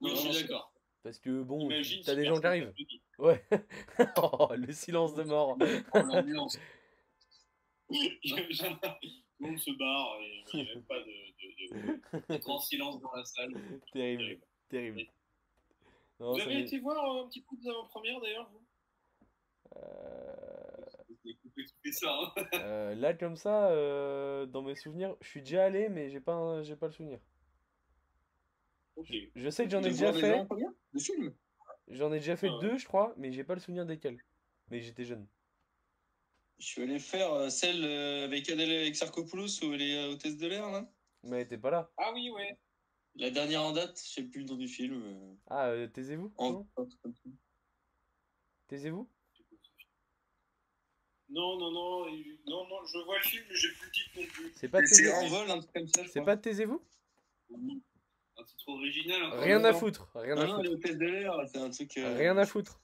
Oui, je suis d'accord. Parce que bon, Imagine t'as des gens qui arrivent. Ouais. Oh, le silence de mort. Oh, l'ambiance. Tout le monde se barre et il n'y a même pas de. de- de- Grand silence dans la salle. Terrible. Terrible. Non, Vous avez été voir euh, un petit peu des avant-premières d'ailleurs vous Euh, J'ai coupé tout ça. hein. euh, là, comme ça, euh, dans mes souvenirs, je suis déjà allé, mais j'ai pas, j'ai pas le souvenir. Ok. Je sais que j'en ai De déjà fait. avant-premières De films J'en ai déjà fait Ah ouais. deux, je crois, mais j'ai pas le souvenir desquels. Mais j'étais jeune. Je suis allé faire euh, celle euh, avec Adèle Exarchopoulos où elle est euh, hôtesse de l'air, là. Mais t'es pas là. Ah oui, ouais. La dernière en date, je sais plus le nom du film. euh, Ah, euh, taisez-vous en-. Taisez-vous? Non, non, non, non, non, je vois le film, mais j'ai plus le titre non plus. C'est pas C'est taisez-vous en vol, un truc comme ça. je C'est pas taisez-vous Un titre original. Rien à foutre. Rien Non, à foutre. hôtesse de l'air, c'est un truc. euh, Rien à foutre.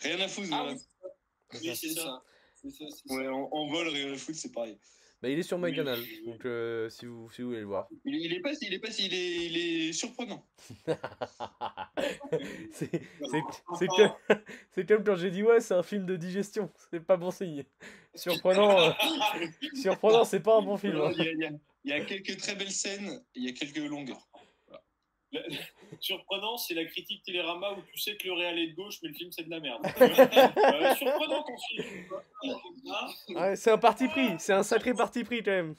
Rien à foutre, Ah voilà. oui, oui, c'est ça. C'est ça, c'est ça. Ouais, en, en vol, rien à foutre, c'est pareil. Bah, il est sur MyCanal, donc euh, si, vous, si vous voulez le voir. Il, il est pas, il est pas, il est, il est surprenant. c'est comme, comme quand j'ai dit ouais, c'est un film de digestion. C'est pas bon signe. Surprenant, euh, surprenant, c'est pas un bon film. hein. Il y, a, il y a- il y a quelques très belles scènes, il y a quelques longueurs. Surprenant, c'est la critique Télérama où tu sais que le réel est de gauche, mais le film c'est de la merde. Euh, surprenant ton film. Ouais, c'est un parti pris, c'est un sacré parti pris quand même.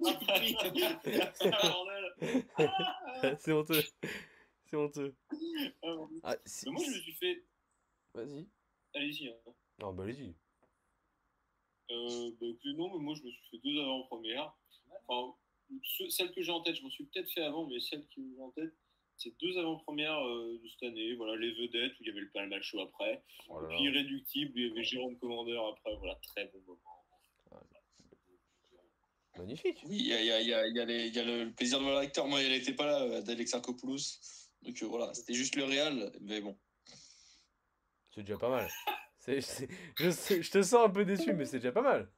C'est honteux. C'est honteux. Ah, bon. Ah, Mais moi je me suis fait. Vas-y. Allez-y. Hein. Non, bah allez-y. Euh, bah, non, mais moi je me suis fait deux. Enfin, ce- celle que j'ai en tête, je m'en suis peut-être fait avant, mais celle qui me en tête, c'est deux avant-premières euh, de cette année. Voilà, les vedettes où il y avait le Palma Show après. Oh là là. Puis Irréductible où il y avait Jérôme Commandeur après. Voilà, très bon moment. Magnifique. Oui, il y a, il y a, il y a, y a le plaisir de voir l'acteur. Moi, elle n'était pas là, euh, Adèle Exarchopoulos. Donc euh, voilà, c'était juste le réel, mais bon. C'est déjà pas mal. Je te sens un peu déçu, mais c'est déjà pas mal.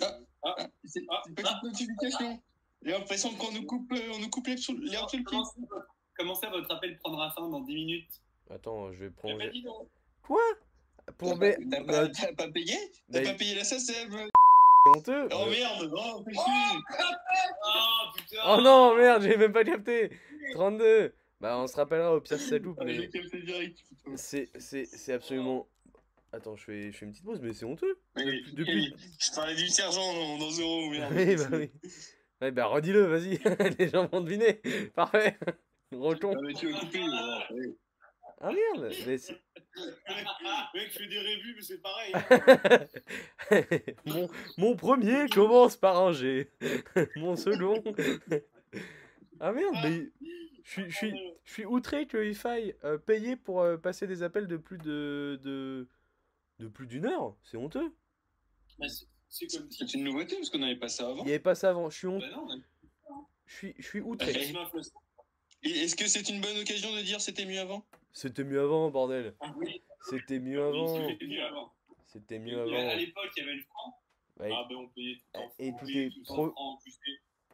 Ah. Ah, Ah, c'est Ah, c'est une petite notification. J'ai l'impression qu'on nous coupe, euh, on nous coupe l'herbe sous l'herbe sous le pied. Comment ça, votre- Comment ça, votre appel prendra fin dans 10 minutes? Attends, je vais eh prolonger. donc. Quoi? Pour T'as B. pas- T'as pas, t'as pas payé? T'as Bah, pas payé la SACEM honteux. Oh Euh, merde Oh. Oh putain Oh non, merde, j'ai même pas capté. 32. Bah, on se rappellera au pire si ça loupe, Ah, mais c'est absolument. Attends, je fais, je fais une petite pause, mais c'est honteux. Oui, depuis- Je parlais du sergent dans, Zero, merde. Oui, bah oui. Ouais, bah redis-le, vas-y. Les gens vont deviner. Parfait. Reton. Ah, mais tu couper. Ah merde. Mais mec fait des rébus, mais c'est pareil. mon, mon premier commence par un G. mon second. ah merde, mais je suis, je suis, je suis outré qu'il faille euh, payer pour euh, passer des appels de plus de, de, de plus d'une heure. C'est honteux. Bah, c'est- une nouveauté parce qu'on n'avait pas ça avant. Il n'y avait pas ça avant. Je suis, hont- Bah non, je suis, je suis outré. Inflation. Et Est-ce que c'est une bonne occasion de dire c'était mieux avant? C'était mieux avant, bordel. Ah oui, C'était mieux oui, avant. c'était mieux avant. C'était mieux puis, À avant. l'époque, il y avait le franc. Ouais, Ah ben on payait tout en Et tout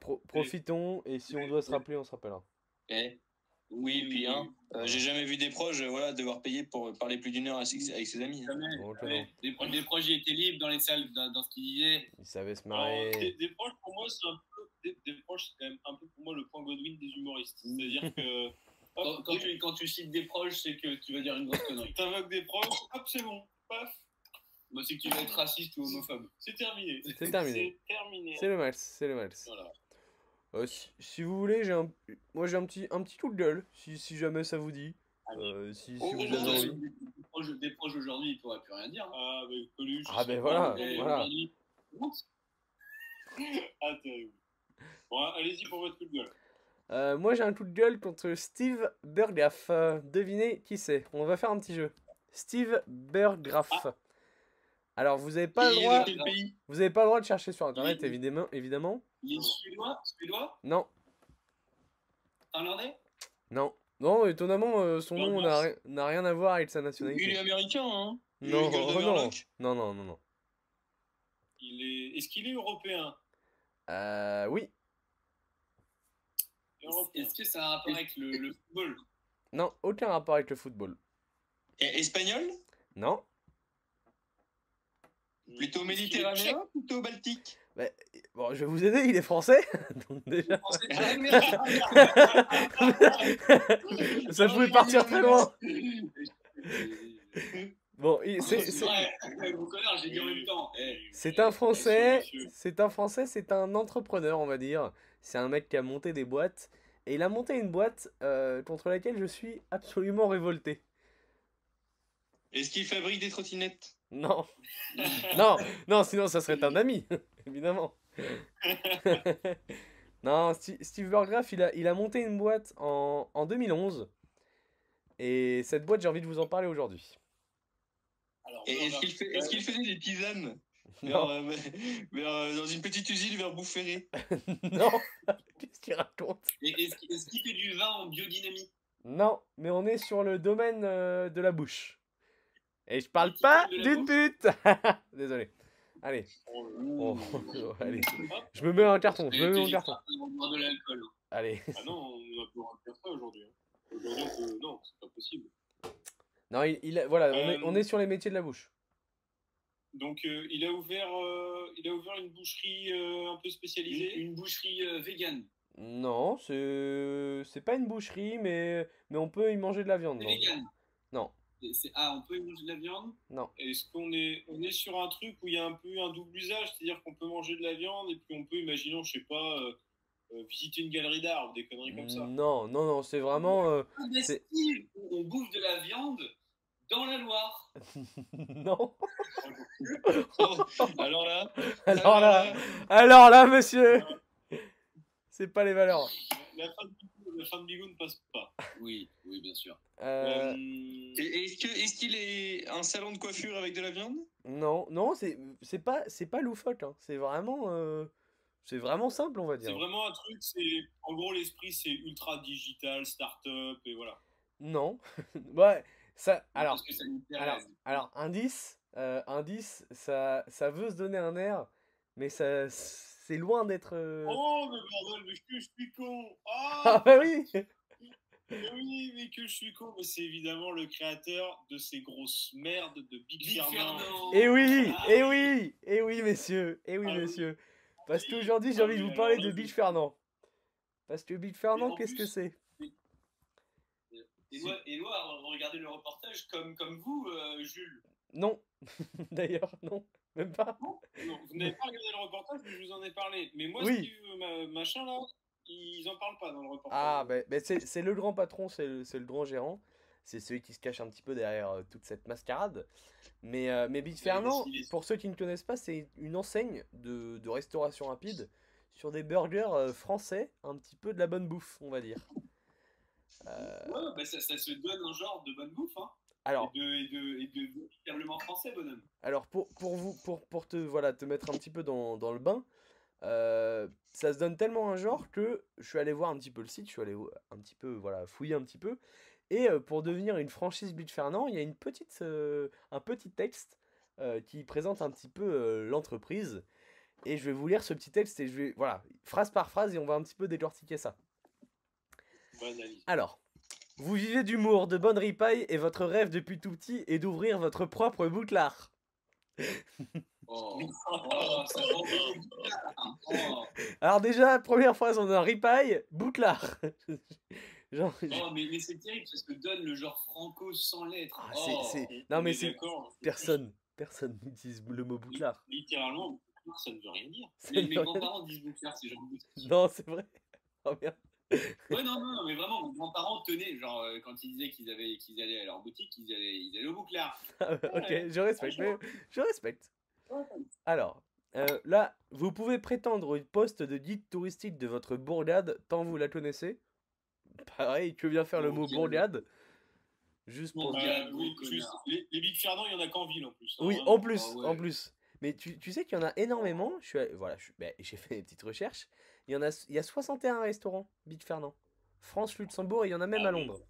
pro- profitons et si on doit se rappeler, on se rappellera. Eh, Oui, puis hein, euh, j'ai jamais vu des proches euh, voilà, devoir payer pour parler plus d'une heure avec ses, avec ses amis. hein. Jamais. Bon, Ouais. Les, pro- les projets étaient libres dans les salles, dans, dans ce qu'ils disaient. Il savait se Alors, des, marrer. des proches, pour moi, c'est un peu. Des, des proches, c'est quand même un peu pour moi le point Godwin des humoristes. C'est-à-dire que. Quand, Hop, quand tu, quand tu cites des proches, c'est que tu vas dire une grosse connerie. T'invoques des proches, hop, c'est bon. Paf, Moi, c'est que tu vas être raciste ou homophobe. c'est terminé. C'est terminé. C'est terminé. C'est le max, c'est le max. Voilà. Euh, si, si vous voulez, j'ai un, moi j'ai un petit, un petit coup de gueule, si, si jamais ça vous dit. Euh, si, si Oh, vous oh, avez oh, envie. des, des proches, aujourd'hui, ils pourraient plus rien dire. Ah, ben, Coluche. Ah, ben voilà, voilà. Ah, terrible. Bon, allez-y pour votre coup de gueule. Euh, moi j'ai un coup de gueule contre Steve Burgraff. Euh, devinez qui c'est. On va faire un petit jeu. Steve Burgraff. Alors vous avez pas le droit, vous avez pas le droit de chercher sur internet évidemment, évidemment. Il est suédois Suédois. Non, Finlandais. Non, Non, étonnamment, euh, son nom n'a rien à voir avec sa Il est nationalité. américain, hein. Non, oh non, non, non, non, non. Il est... Est-ce qu'il est européen? Euh, oui. Est-ce que ça a un rapport avec le, le football? Non, aucun rapport avec le football. Et espagnol? Non, Plutôt méditerranéen Plutôt baltique? Bon, je vais vous aider, il est français, donc déjà, ça pouvait partir très loin. Bon, c'est- un français, c'est un français, c'est un entrepreneur, on va dire. C'est un mec qui a monté des boîtes, et il a monté une boîte euh, contre laquelle je suis absolument révolté. Est-ce qu'il fabrique des trottinettes? Non, non, non, sinon ça serait un ami, évidemment. non, Steve Burgraff, il a, il a monté une boîte en, en 2011. Et cette boîte, j'ai envie de vous en parler aujourd'hui. Est-ce qu'il fait, est-ce qu'il faisait des tisanes vers, Non, euh, vers, euh, dans une petite usine vers Boufféré non, qu'est-ce qu'il raconte? Est-ce qu'il est-ce qu'il fait du vin en biodynamie? Non, mais on est sur le domaine euh, de la bouche. Et je parle pas d'une pute Désolé. Allez, Oh, oh, allez. Hop. Je me mets en carton, je me mets juste carton. de boire de l'alcool. Allez. Ah non, on a plus le droit de faire ça aujourd'hui. hein. Aujourd'hui, on peut... Non, c'est pas possible. Non, il, il a- voilà, on, est, Euh, on est sur les métiers de la bouche. Donc, euh, il, a ouvert, euh, il a ouvert une boucherie euh, un peu spécialisée? une boucherie euh, vegan. Non, c'est c'est pas une boucherie, mais, mais on peut y manger de la viande. Vegan. Non, c'est- Ah, on peut y manger de la viande? Non. Est-ce qu'on est, on est sur un truc où il y a un peu un double usage, c'est-à-dire qu'on peut manger de la viande et puis on peut, imaginons, je sais pas, euh, euh, visiter une galerie d'art ou des conneries comme ça? Non, non, non, c'est vraiment. euh, C'est- on bouffe de la viande dans la Loire. non. Alors là Alors là, alors là, monsieur, c'est pas les valeurs. La fin de De Bigou ne passe pas. Oui, oui, bien sûr. Euh, Euh, Est-ce que- est-ce qu'il est un salon de coiffure avec de la viande? Non, non, c'est c'est pas c'est pas loufoque. hein. C'est vraiment euh, c'est vraiment simple, on va c'est dire. vraiment un truc, c'est en gros l'esprit c'est ultra digital, start-up et voilà. Non, ouais, ça. Alors, Parce que ça nous alors, indice, euh, indice, ça ça veut se donner un air, mais ça c'est loin d'être. euh, Oh mais bordel, mais que je suis con Ah Ah bah oui. mais oui, mais que je suis con Mais c'est évidemment le créateur de ces grosses merdes de Big, Big Fernand. Fernand. Et oui, Ah et oui, et oui, messieurs, et oui, Ah oui. messieurs. Parce qu'aujourd'hui, j'ai envie de vous parler de Big Fernand. Parce que Big Fernand, qu'est-ce que c'est? Éloi, Éloi, regardez le reportage comme, comme vous, euh, Jules. Non, d'ailleurs, non, même pas. Non, vous n'avez pas regardé le reportage, mais je vous en ai parlé. Mais moi, Oui. Steve, ma- machin là, ils en parlent pas dans le reportage. Ah, ben ben c'est c'est le grand patron, c'est le, le grand gérant. C'est celui qui se cache un petit peu derrière euh, toute cette mascarade. Mais, euh, mais Big Fernand, pour ceux qui ne connaissent pas, c'est une enseigne de, de restauration rapide sur des burgers euh, français, un petit peu de la bonne bouffe, on va dire. Euh, Ouais, bah ça, ça se donne un genre de bonne bouffe, hein. Alors, Et de, et de, et de véritablement français, bonhomme. Alors pour, pour vous pour, pour te voilà te mettre un petit peu dans, dans le bain, euh, ça se donne tellement un genre que je suis allé voir un petit peu le site, je suis allé un petit peu voilà fouiller un petit peu et euh, pour devenir une franchise Beach Fernand, il y a une petite euh, un petit texte qui présente un petit peu l'entreprise et je vais vous lire ce petit texte et je vais voilà phrase par phrase et on va un petit peu décortiquer ça. Alors, vous vivez d'humour, de bonnes ripailles et votre rêve depuis tout petit est d'ouvrir votre propre bouclard. Oh, oh oh. Alors déjà, première phrase, on a un ripaille, bouclard. Genre, Oh, mais, mais c'est terrible parce que donne le genre franco sans lettres. Ah, c'est- Oh. c'est- On- Non, on mais est c'est- personne, personne n'utilise le mot bouclard. Littéralement, ça ne veut rien dire. Ça Mes, grands-parents disent bouclard, c'est genre bouclard. Non, c'est vrai. Oh merde. Ouais, non, non, non, mais vraiment, mes grands-parents tenaient, genre, euh, quand ils disaient qu'ils avaient, qu'ils allaient à leur boutique, ils allaient, ils allaient au bouclard. ok, je respecte, mais je respecte. Alors, euh, là, vous pouvez prétendre au poste de guide touristique de votre bourgade tant vous la connaissez. Pareil, que vient faire le mot Bourgade. bourgade Juste pour... Bah, oui, les, les Big Fernand, il y en a qu'en ville en plus. hein, Oui, vraiment. en plus, Ah ouais. en plus. Mais tu, tu sais qu'il y en a énormément. Je suis voilà, ben, j'ai fait des petites recherches. Il y en a, il y a 61 restaurants, Big Fernand. France, Luxembourg et il y en a même Ah à oui. Londres.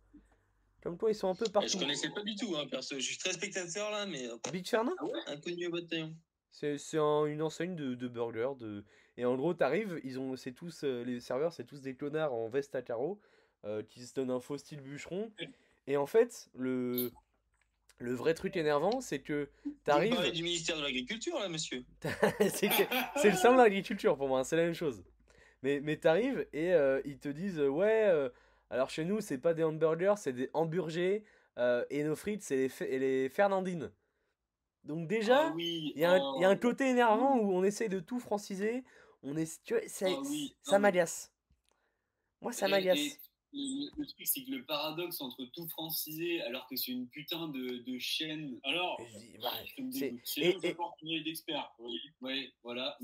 Comme quoi, ils sont un peu Je partout. connaissais pas du tout, hein, perso. Je suis très spectateur là, mais euh, Big Fernand? Inconnu au bataillon. C'est un- une enseigne de, de burgers. De... Et en gros, t'arrives, ils ont, c'est tous, euh, les serveurs, c'est tous des clonards en veste à carreaux euh, qui se donnent un faux style bûcheron. Et en fait, le, le vrai truc énervant, c'est que Vous t'arrives. parlez du ministère de l'Agriculture là, monsieur. c'est le salon de l'agriculture pour moi, hein, c'est la même chose. Mais, mais t'arrives et euh, ils te disent euh, ouais, euh, alors chez nous c'est pas des hamburgers, c'est des hamburgers euh, et nos frites c'est les, les fernandines. Donc déjà, Ah oui, il y, a un- oh. il y a un côté énervant où on essaie de tout franciser, on est, tu vois, ça, Ah oui, ça non, mais- m'agace. Moi ça m'agace. Le, le truc, c'est que le paradoxe entre tout francisé alors que c'est une putain de, de chaîne. Alors, bah, c'est- une œil d'expert. oui. Ouais, voilà.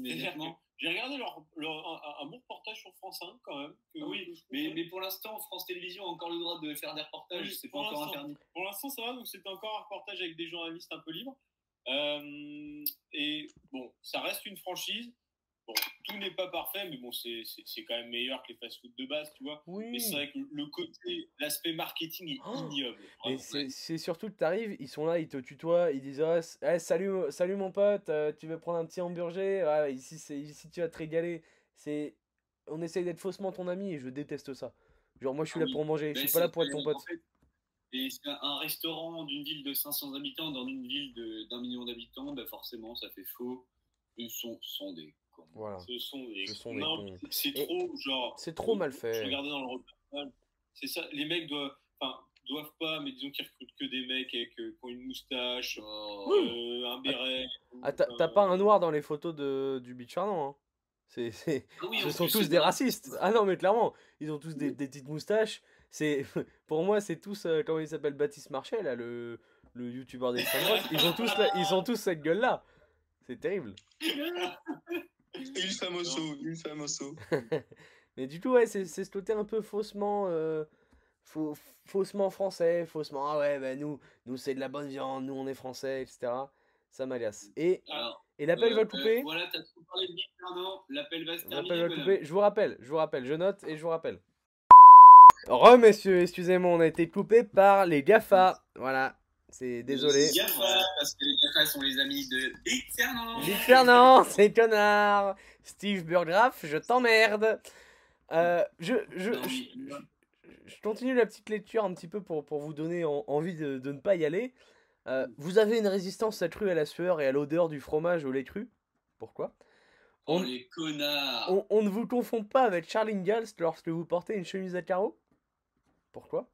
J'ai regardé leur, leur- un, un bon reportage sur France 1 quand même. que- Oui, mais, mais pour l'instant, France Télévisions a encore le droit de faire des reportages, Oui, c'est pas pour encore l'instant. interdit. Pour l'instant, ça va, donc c'était encore un reportage avec des journalistes un peu libres. Euh, et bon, ça reste une franchise. Bon, tout n'est pas parfait, mais bon, c'est c'est- c'est quand même meilleur que les fast-food de base, tu vois. Mais Oui. c'est vrai que le côté, l'aspect marketing est Oh, ignoble. Mais c'est c'est surtout que t'arrives, ils sont là, ils te tutoient, ils disent ah, eh, salut, salut mon pote, euh, tu veux prendre un petit hamburger? Ouais, ici, c'est, ici tu vas te régaler. C'est, on essaye d'être faussement ton ami et je déteste ça. Genre moi je suis Ah là oui. pour manger, je Mais suis pas là pour être ton en pote. fait, Et un- restaurant d'une ville de 500 habitants dans une ville de- d'un million d'habitants, bah forcément, ça fait faux. Ils sont, sont Voilà. Ce sont des, Ce non. C'est trop, genre. C'est trop mal Je fait. regardais dans le reportage. C'est ça, les mecs doivent. Enfin, doivent pas, mais disons qu'ils recrutent que des mecs avec, euh, qui ont une moustache, Oh. euh, un béret. Ah t'as pas un noir dans les photos de, du beach Fernand, hein C'est, Ah oui, ce sont tous des racistes. Ah non mais clairement, ils ont tous des, des petites moustaches. C'est, pour moi c'est tous, euh, comment il s'appelle, Baptiste Marchais là, le, le youtubeur d'extrême droite. Ils ont tous, la- ils ont tous cette gueule là. C'est terrible. Il famoso, il famoso. Mais du coup, ouais, c'est c'est ce côté un peu faussement, euh, faux- faussement français, faussement, ah ouais, bah nous, nous c'est de la bonne viande, nous on est français, etc. Ça m'agace. Et, Alors, et l'appel euh, va euh, couper. voilà, t'as trop parlé de Fernand, l'appel va se terminer. L'appel va couper. Je vous rappelle, je vous rappelle, je note et je vous rappelle. Re, messieurs, excusez-moi, on a été coupé par les GAFA. Voilà, c'est désolé. GAFA, parce que les GAFA sont les amis de Big Fernand. Big Fernand, c'est connard. Steve Burgraff, je t'emmerde. Euh, je, je, je- continue la petite lecture un petit peu pour, pour vous donner en- envie de, de ne pas y aller. Euh, vous avez une résistance accrue à la sueur et à l'odeur du fromage au lait cru. Pourquoi? Oh, on- les connards. on, on ne vous confond pas avec Charlie Ingalls lorsque vous portez une chemise à carreaux? Pourquoi?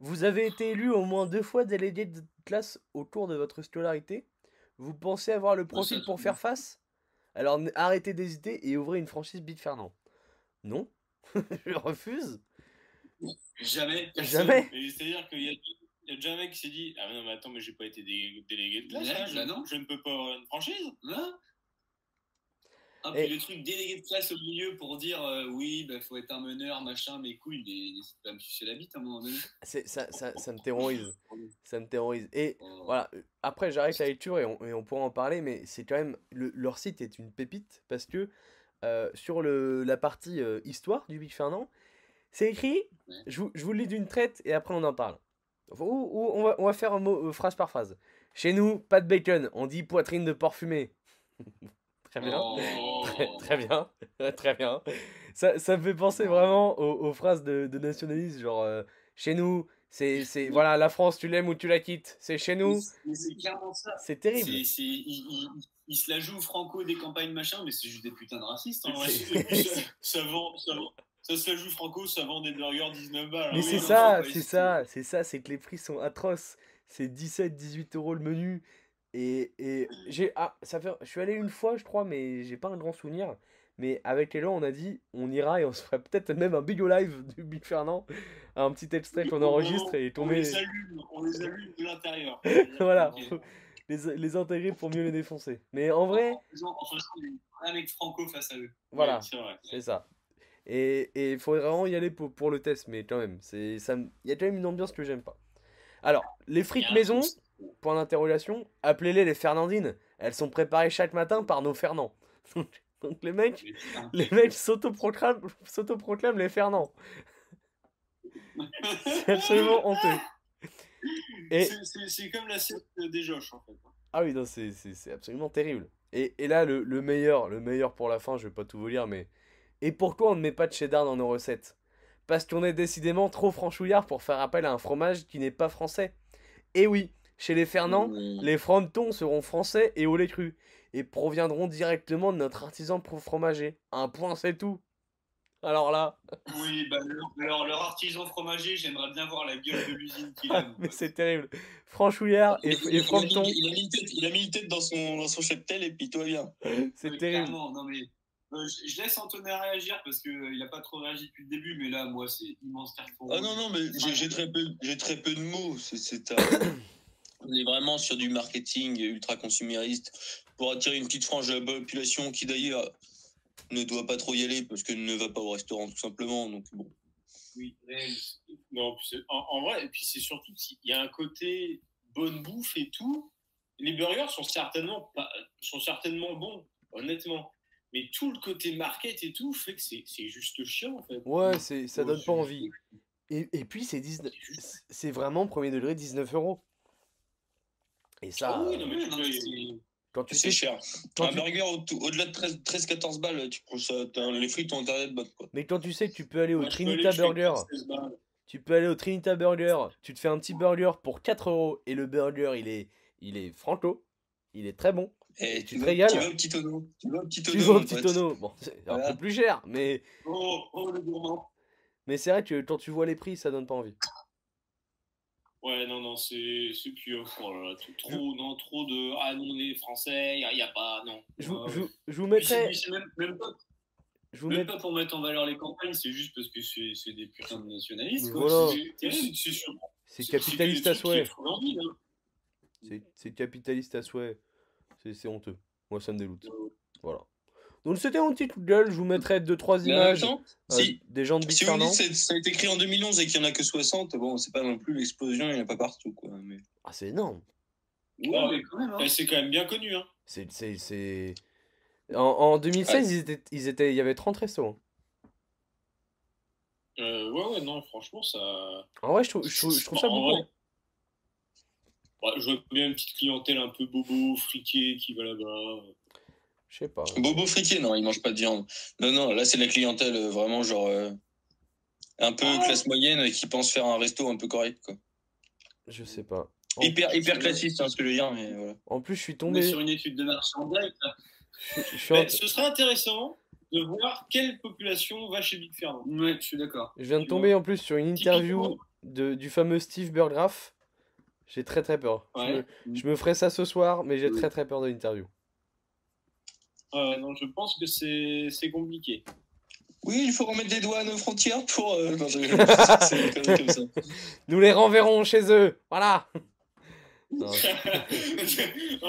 Vous avez été élu au moins deux fois délégué de classe au cours de votre scolarité. Vous pensez avoir le profil pour faire face? Alors arrêtez d'hésiter et ouvrez une franchise Big Fernand. Non Je refuse. Jamais. Jamais Mais c'est-à-dire qu'il y a, il y a déjà un mec qui s'est dit Ah non, mais attends, mais j'ai pas été dé- délégué de classe, Ouais, hein, je, bah non. je ne peux pas avoir une franchise. Hein ah, Et- le truc délégué de classe au milieu pour dire euh, oui, bah, faut être un meneur, machin, mais couilles, mais n'hésite pas à me sucer la bite à un moment donné. Ça, ça, ça me terrorise. Ça me terrorise. Et Oh. voilà, après j'arrête la lecture et on, et on pourra en parler, mais c'est quand même. le- leur site est une pépite parce que euh, sur le, la partie euh, histoire du Big Fernand, c'est écrit. Ouais. Je, vous, je vous le lis d'une traite et après on en parle. Ou, ou on, va, on va faire un mot, phrase par phrase. Chez nous, pas de bacon, on dit poitrine de porc fumé. très bien. Oh. Très, très bien, très bien. Ça, ça me fait penser vraiment aux, aux phrases de, de nationalistes, genre euh, chez nous, c'est, c'est voilà, la France, tu l'aimes ou tu la quittes, c'est chez nous, Mais c'est clairement ça. c'est terrible. C'est, c'est, il, il- il se la joue franco des campagnes machin, mais c'est juste des putains de racistes. hein. C'est- ça, ça vend, ça, vend- ça se la joue franco, ça vend des burgers 19 balles. Mais hein. c'est non, ça, c'est mais ça, c'est ça, c'est que les prix sont atroces. C'est 17, 18 euros le menu. Et, et j'ai, ah, ça fait, je suis allé une fois, je crois, mais j'ai pas un grand souvenir. Mais avec Elan, on a dit, on ira et on se ferait peut-être même un big live du Big Fernand. Un petit extrait qu'on enregistre et on tomber. les allume, on les allume de l'intérieur. Voilà, les, les intégrer pour mieux les défoncer. Mais en vrai, un mec franco face à eux. voilà, c'est ça. Et il faudrait vraiment y aller pour, pour le test, mais quand même, il y a quand même une ambiance que j'aime pas. Alors, les frites maison, point d'interrogation, appelez-les les Fernandines. Elles sont préparées chaque matin par nos Fernand. Donc, les mecs, les mecs s'autoproclament, s'autoproclament les Fernand. C'est absolument honteux. Et, C'est- comme l'assiette des Josh, en fait. Ah oui, non, c'est, absolument terrible. Et, et là, le, le meilleur, le meilleur pour la fin, je vais pas tout vous lire, mais. Et pourquoi on ne met pas de cheddar dans nos recettes? Parce qu'on est décidément trop franchouillard pour faire appel à un fromage qui n'est pas français. Et oui, chez les Fernand, Mmh. les frontons seront français et au lait cru. Et proviendront directement de notre artisan pro- fromager. Un point, c'est tout. Alors là, Oui, bah, leur, leur- leur artisan fromager, j'aimerais bien voir la gueule de l'usine qu'il a. mais c'est terrible. Franchouillard et, et il- il a mis, il a mis une tête, il a mis une tête dans son, dans son cheptel et puis tout va bien. c'est Oui, terrible. clairement, non mais euh, je, je laisse Antonin réagir parce qu'il n'a pas trop réagi depuis le début, mais là, moi, c'est immense carton. Ah non, non, mais j'ai- très, peu, j'ai très peu de mots. C'est, c'est, euh, on est vraiment sur du marketing ultra consumériste pour attirer une petite frange de la population qui d'ailleurs ne doit pas trop y aller parce qu'elle ne va pas au restaurant tout simplement. Donc bon. Oui. Non, en, en vrai, et puis c'est surtout qu'il y a un côté bonne bouffe et tout. Les burgers sont certainement, pas, sont certainement bons, honnêtement. Mais tout le côté market et tout fait que c'est c'est juste chiant, en fait. Ouais, c'est, ça donne pas envie. Et, et puis, c'est 19... c'est juste- c'est vraiment premier degré 19 euros. Et ça, Ah oui, non, mais oui, tu non, vois, mais quand tu C'est sais, cher. quand un tu- burger au- au-delà de 13 13-14 balles, tu prends ça, t'as- les frites ont bonnes. Quoi. mais quand tu sais que tu peux aller au aller Trinita Burger, 16 balles. tu peux aller au Trinita Burger, tu te fais un petit burger pour 4 euros et le burger il est, il est franco, il est très bon. Et tu tu, te vas, régales. tu vas au petit tonneau. Tu vas au petit Tu tonneau. vas au mon petit tonneau, bon, c'est un peu plus cher, mais, Oh, oh, le gourmand. mais c'est vrai que quand tu vois les prix, ça donne pas envie. Ouais, non, non, c'est c'est pur. Oh là trop, non, trop de. Ah non, on est français, il n'y a, pas. Non. Je vous, Ouais, je, vous- je mettrai, même, même pas, je vous même mettrai, pas pour mettre en valeur les campagnes, c'est juste parce que c'est c'est des putains de nationalistes. quoi. Voilà. C'est- capitaliste à souhait. C'est c'est capitaliste à souhait. C'est c'est honteux. Moi, ça me dégoûte. Voilà. Donc, c'était mon petit coup de gueule. Je vous mettrai 2-3 Mais en même images temps, euh, si, des gens de Big si vous dites que ça a été créé en 2011 et qu'il n'y en a que 60, bon, c'est pas non plus l'explosion, il n'y en a pas partout. Quoi, mais... Ah, c'est énorme. Ouais, mais quand même. hein. Eh, C'est quand même bien connu. Hein. C'est. c'est- c'est- En, en 2016, ils étaient, ils étaient, il y avait 30 restos. hein. Euh, ouais, ouais, non, franchement, ça. En vrai, je trouve, je trouve, je trouve ça beaucoup. vrai, bah, je vois bien une petite clientèle un peu bobo, friquée qui va là-bas. Je sais pas. Bobo friqué, non, il mange pas de viande. Non, non, là, c'est la clientèle euh, vraiment genre euh, un peu Ah. classe moyenne euh, qui pense faire un resto un peu correct. Quoi. Je sais pas. En, Hyper, hyper classiste, hein, ce que je veux dire, mais voilà. en plus, je suis tombé. sur une étude de marché en direct. là. Je, je suis en- Mais ce serait intéressant de voir quelle population va chez Big Fernand. Ouais, je suis d'accord. je viens de tomber en plus sur une interview de, du fameux Steve Burgraff. J'ai très très peur. Je, me, je me ferai ça ce soir, mais j'ai très très peur de l'interview. Euh, non, je pense que c'est c'est compliqué. Oui, il faut remettre des douanes aux frontières pour. euh, non, je- c'est une connerie comme ça. Nous les renverrons chez eux. Voilà. En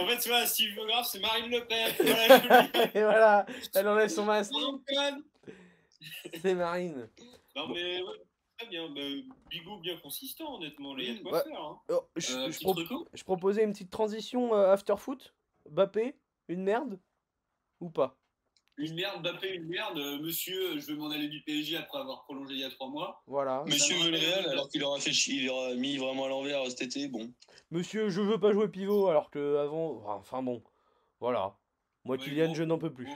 fait, tu vois, Steve c'est Marine Le Pen. Voilà. Et voilà, elle enlève son masque. C'est Marine. Non, mais ouais, très bien. Bah, Bigot bien consistant, honnêtement. Il y a de quoi Ouais. faire. Hein. Oh, je, Euh, je petit pro- truco je proposais une petite transition euh, after foot. Bappé, une merde ou pas Une merde, Bappé, une merde. Euh, monsieur, je veux m'en aller du PSG après avoir prolongé il y a trois mois. Voilà. Monsieur veut le Real, alors qu'il aura fait chier, il aura mis vraiment à l'envers euh, cet été, bon. Monsieur, je veux pas jouer pivot alors que avant. Enfin bon, voilà. Moi, Kylian, bon. je n'en peux plus.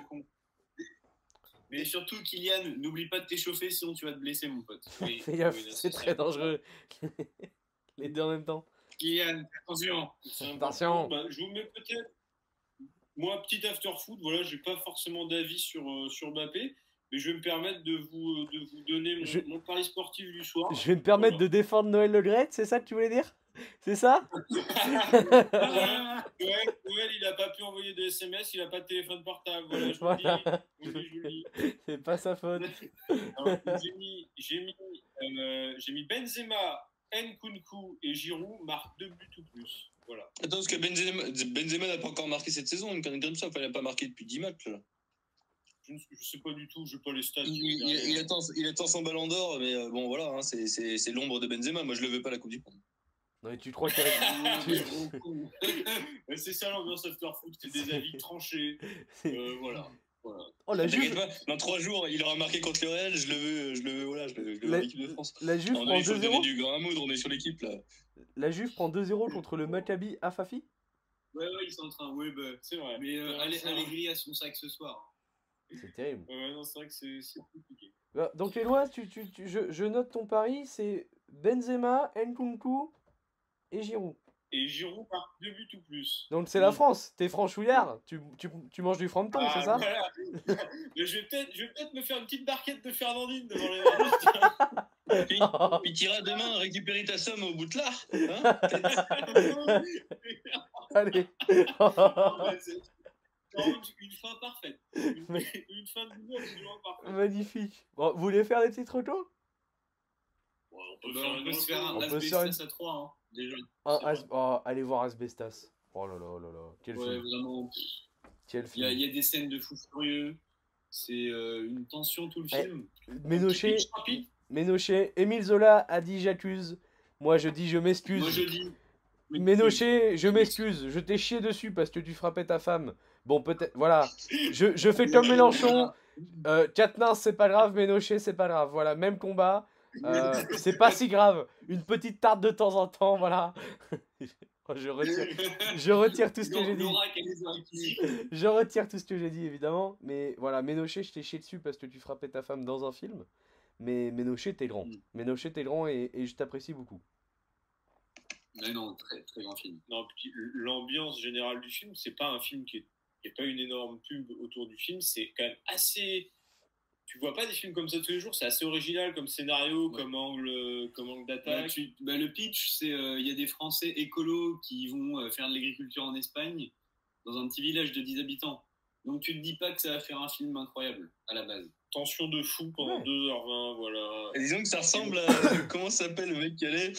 Mais surtout, Kylian, n'oublie pas de t'échauffer, sinon tu vas te blesser, mon pote. Oui, oui, c'est très dangereux. Les deux en même temps. Kylian, attention. Attention. Bah, je vous mets peut-être. Moi, petit after foot, voilà, j'ai pas forcément d'avis sur, euh, sur Mbappé, mais je vais me permettre de vous, euh, de vous donner mon, Je- mon pari sportif du soir. Je vais me permettre de défendre Noël Le c'est ça que tu voulais dire? C'est ça? Noël, il a pas pu envoyer de SMS, il a pas de téléphone portable. Voilà, je vous le dis. C'est pas sa faute. Alors, J'ai mis, j'ai mis, euh, j'ai mis Benzema, Nkunku et Giroud marquent deux buts ou plus. Voilà. Attends, parce que Benzema Benzema n'a pas encore marqué cette saison, enfin, il n'a pas marqué depuis 10 matchs. Là. Je ne sais pas du tout, je pas les stats. Il, il- il attend, il attend son ballon d'or, mais euh, bon voilà, hein, c'est- c'est c'est l'ombre de Benzema. Moi je le veux pas la Coupe du Monde. Non, mais tu crois qu'il y a- Ouais, c'est ça l'ambiance after foot, c'est des avis tranchés. Euh, voilà. Voilà. Oh, la Juve, pas, dans trois jours, il aura marqué contre le Real, je le veux, je le veux, voilà, je le, je le veux La- en équipe de France. la Juve Non, prend il faut donner 2-0 du grain à moudre, on est sur l'équipe là. La Juve prend 2-0 contre le Maccabi Afafi Ouais, ouais, ils sont en train. Ouais, bah. C'est vrai. Mais euh. Allegri a son sac ce soir. C'est terrible. Ouais, non, c'est vrai que c'est c'est compliqué. Bah, Donc Éloi, tu, tu, tu- je, je note ton pari, c'est Benzema, Nkunku et Giroud. Et Giroud par deux buts ou plus. Donc c'est la. France, t'es franchouillard, tu, tu, tu manges du frampton, Ah, c'est ça voilà. Mais je vais peut-être je vais peut-être me faire une petite barquette de Fernandine devant les. Puis, puis t'iras demain récupérer ta somme au bout de l'art. Hein Allez Non, une, fin parfaite. Une, fin de absolument parfaite. Magnifique. Bon, vous voulez faire des petites retours Ouais, on peut Bah, faire on peut se faire un On peut faire à 3, hein, déjà. Ah. As- oh, Allez voir Asbestas. Oh là là là là, quel Ouais, film. vraiment. Quel Il y, a- film. il y a des scènes de fou furieux. C'est euh, une tension tout le Eh, film. Ménochet. Ménochet, Émile Zola a dit j'accuse. Moi je dis je m'excuse. Moi je dis. Ménochet, je m'excuse, je t'ai chié dessus parce que tu frappais ta femme. Bon, peut-être, voilà. Je, je fais comme Mélenchon. Euh, Katniss, c'est pas grave. Ménochet, c'est pas grave. Voilà, même combat. Euh, c'est pas si grave. Une petite tarte de temps en temps, voilà. je, retire, je retire tout ce que j'ai dit. Je retire tout ce que j'ai dit, évidemment. Mais voilà, Ménochet, je t'ai chié dessus parce que tu frappais ta femme dans un film. Mais Ménochet, t'es grand. Mm. Ménochet, t'es grand et, et je t'apprécie beaucoup. Mais non, très, très grand film. Non, puis l'ambiance générale du film, c'est pas un film qui est. Il n'y a pas une énorme pub autour du film, c'est quand même assez. Tu vois pas des films comme ça tous les jours, c'est assez original comme scénario, Ouais. comme angle, comme angle Bah, d'attaque. tu- bah, le pitch, c'est euh, il y a des Français écolos qui vont euh, faire de l'agriculture en Espagne dans un petit village de 10 habitants. Donc tu te dis pas que ça va faire un film incroyable à la base. Tension de fou pendant Ouais. 2h20, voilà. Et disons que ça ressemble à. Comment s'appelle le mec qui allait.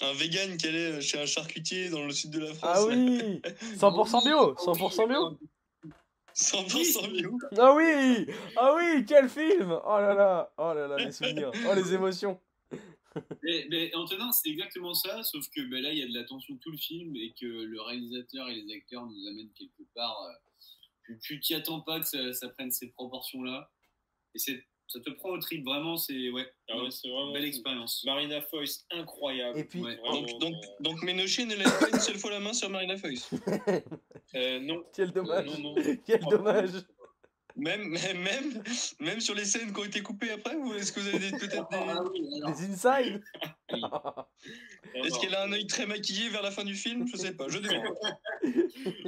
Un vegan qui allait chez un charcutier dans le sud de la France. Ah oui 100% bio 100% bio 100% bio. Ah oui Ah oui Quel film Oh là là Oh là là, les souvenirs Oh les émotions Mais, mais Antonin, c'est exactement ça, sauf que bah, là, il y a de la tension tout le film et que le réalisateur et les acteurs nous amènent quelque part. euh, tu- t'y attends pas que ça, ça prenne ces proportions-là. Et c'est- ça te prend au trip, vraiment, c'est ouais, Ah ouais, c'est vraiment. belle expérience. Marina Foïs, incroyable. Et puis, Ouais. Vraiment, Donc, donc, euh, donc Ménochet ne lève pas une seule fois la main sur Marina Foïs. euh, non. quel dommage Non, non. Quel dommage Même, même, même, même sur les scènes qui ont été coupées après, ou est-ce que vous avez peut-être des. Ah oui, Des inside Oui. Non, Est-ce qu'elle a un œil très maquillé vers la fin du film? Je sais pas, je demande.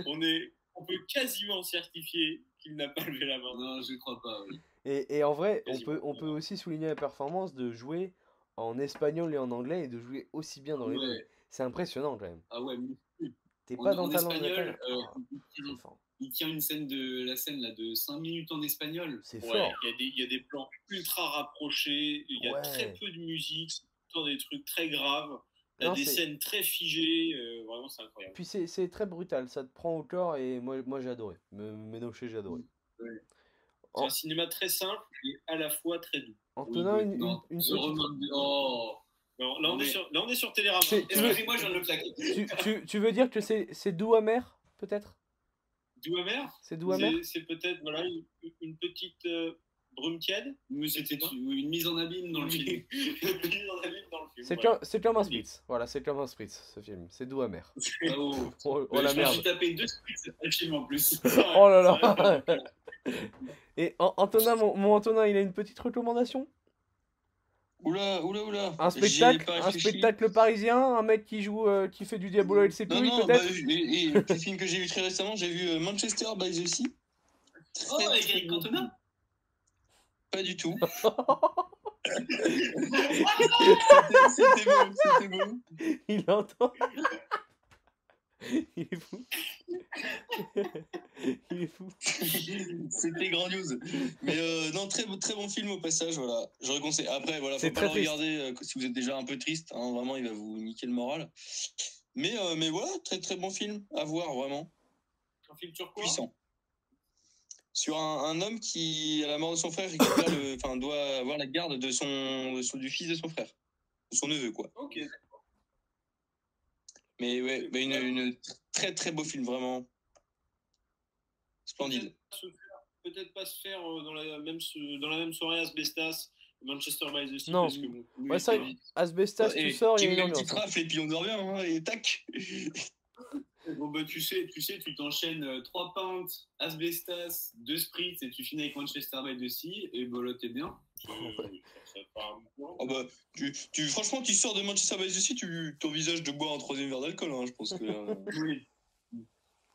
on, est, on peut quasiment certifier qu'il n'a pas levé la main. non, je crois pas. oui. Et, et en vrai, on peut, on peut aussi souligner la performance de jouer en espagnol et en anglais et de jouer aussi bien dans les Ouais. deux. C'est impressionnant quand même. Ah ouais, mais T'es pas dans ta langue espagnol, euh, Ah, il tient une scène de la scène là de 5 minutes en espagnol. C'est Ouais, fort. il y, a des- il y a des plans ultra rapprochés, il y a Ouais. très peu de musique, temps des trucs très graves. T'as des scènes très figées, euh, vraiment c'est incroyable. Puis c'est très brutal, ça te prend au corps et moi, moi j'ai adoré. Me- j'ai adoré. Ouais. C'est un cinéma très simple et à la fois très doux. Antonin, Oui, une, une, petite- Oh Non, là, on est sur, là, on est sur Télérama. C'est- tu veux- Excusez-moi, je viens de le claquer. tu, tu, tu veux dire que c'est doux amer, peut-être? Doux amer? C'est doux amer? C'est- peut-être voilà, une, une petite euh, brume tiède. C'était une mise en abîme dans le film. Mise en abîme dans le film, C'est voilà. comme, c'est comme un spritz. Voilà, c'est comme un spritz, ce film. C'est doux amer. Ah, oh. Oh, oh la merde. tapé deux splits le film en plus. Oh là là Et An- Antonin, mon, mon Antonin, il a une petite recommandation? Oula, oula, oula. Un spectacle Un spectacle parisien Un mec qui joue, euh, qui fait du Diabolo et le non, bah, peut-être et, et, le film que j'ai vu très récemment, j'ai vu euh, Manchester by the Sea. Oh, avec film. Pas du tout. C'était beau, c'était beau. Il entend. Il est fou. Il est fou. C'était grandiose. Mais euh, non, très, bon- très bon film au passage, voilà. Je reconseille. Après, voilà, faut pas le regarder euh, si vous êtes déjà un peu triste. hein, vraiment, il va vous niquer le moral. Mais, euh, mais voilà, très très bon film à voir, vraiment. Un film sur quoi? Puissant. Sur un, un homme qui, à la mort de son frère, récupère le, enfin, doit avoir la garde de son, de son- du fils de son frère. De son neveu, quoi. Ok. Mais ouais, mais une, une très très beau film, vraiment. Splendide. Se faire peut-être pas se faire euh, dans la même, dans la même soirée Asbestas, Manchester by the Sea. Non. Parce que, bon, Ouais, ça. Asbestas, Et tu sors, il y tu a une ambiance. petite rafle et puis on revient, hein, et tac. Bon, bah, tu sais, tu sais, tu t'enchaînes euh, trois pintes, asbestas, deux spritz et tu finis avec Manchester by the Sea et bah là, t'es bien. Ah bah, tu, tu, franchement, tu sors de Manchester by the Sea, tu t'envisages de boire un troisième verre d'alcool, hein, je pense que. euh, Oui.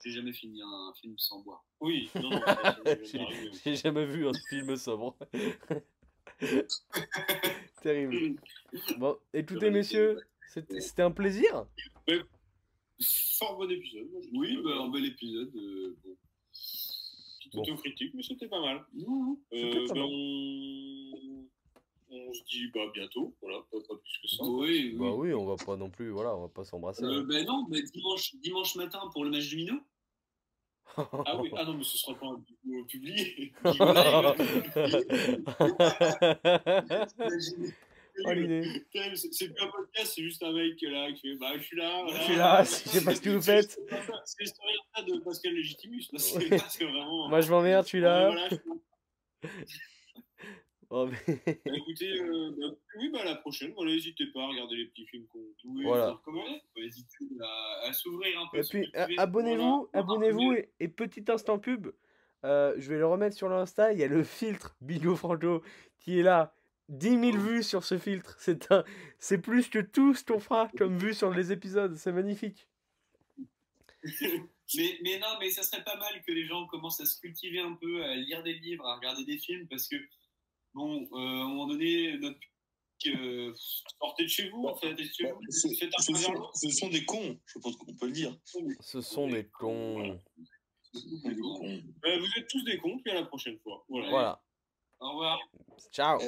J'ai jamais fini un film sans boire. Oui, non, non, J'ai jamais vu un film sobre. Terrible. Bon, écoutez, messieurs, c'était c'était un plaisir. Fort bon épisode. moi, Oui, bah, un bel épisode. euh, bon. Petite Bon. autocritique, mais c'était pas mal. Euh, pas ben, mal. on... on se dit bah, bientôt, voilà, pas, pas plus que ça. Oui, oui. Bah oui, on va pas non plus, voilà, on va pas s'embrasser. Euh, bah non, mais dimanche, dimanche matin pour le match du Minot. Ah oui, ah non, mais ce sera pas un vidéo publié. C'est plus un podcast, c'est juste un mec là, qui fait bah je suis là. Je suis là, je sais pas ce que vous faites. C'est l'histoire de Pascal là, Ouais. vraiment. Moi je m'emmerde, je suis là. voilà, Oh, mais- Bah, écoutez, euh, bah, oui, bah, à la prochaine, voilà, n'hésitez pas à regarder les petits films qu'on. Oui, Voilà. recommander. Faut hésiter à, à s'ouvrir un peu. Et puis abonnez-vous, abonnez-vous et, et petit instant pub. euh, je vais le remettre sur l'Insta. Il y a le filtre Bigo Franco qui est là. 10 000 vues sur ce filtre. C'est un, c'est plus que tout ce qu'on fera comme vue sur les épisodes. C'est magnifique. Mais, mais non, mais ça serait pas mal que les gens commencent à se cultiver un peu, à lire des livres, à regarder des films, parce que, bon, euh, à un moment donné, notre. euh, Sortez de chez vous, faites de chez vous. Ce, sont, d'argent. ce sont des cons, je pense qu'on peut le dire. Ce sont des cons. Ce sont des cons. Euh, vous êtes tous des cons, puis à la prochaine fois. Voilà. Voilà. Au revoir. Ciao.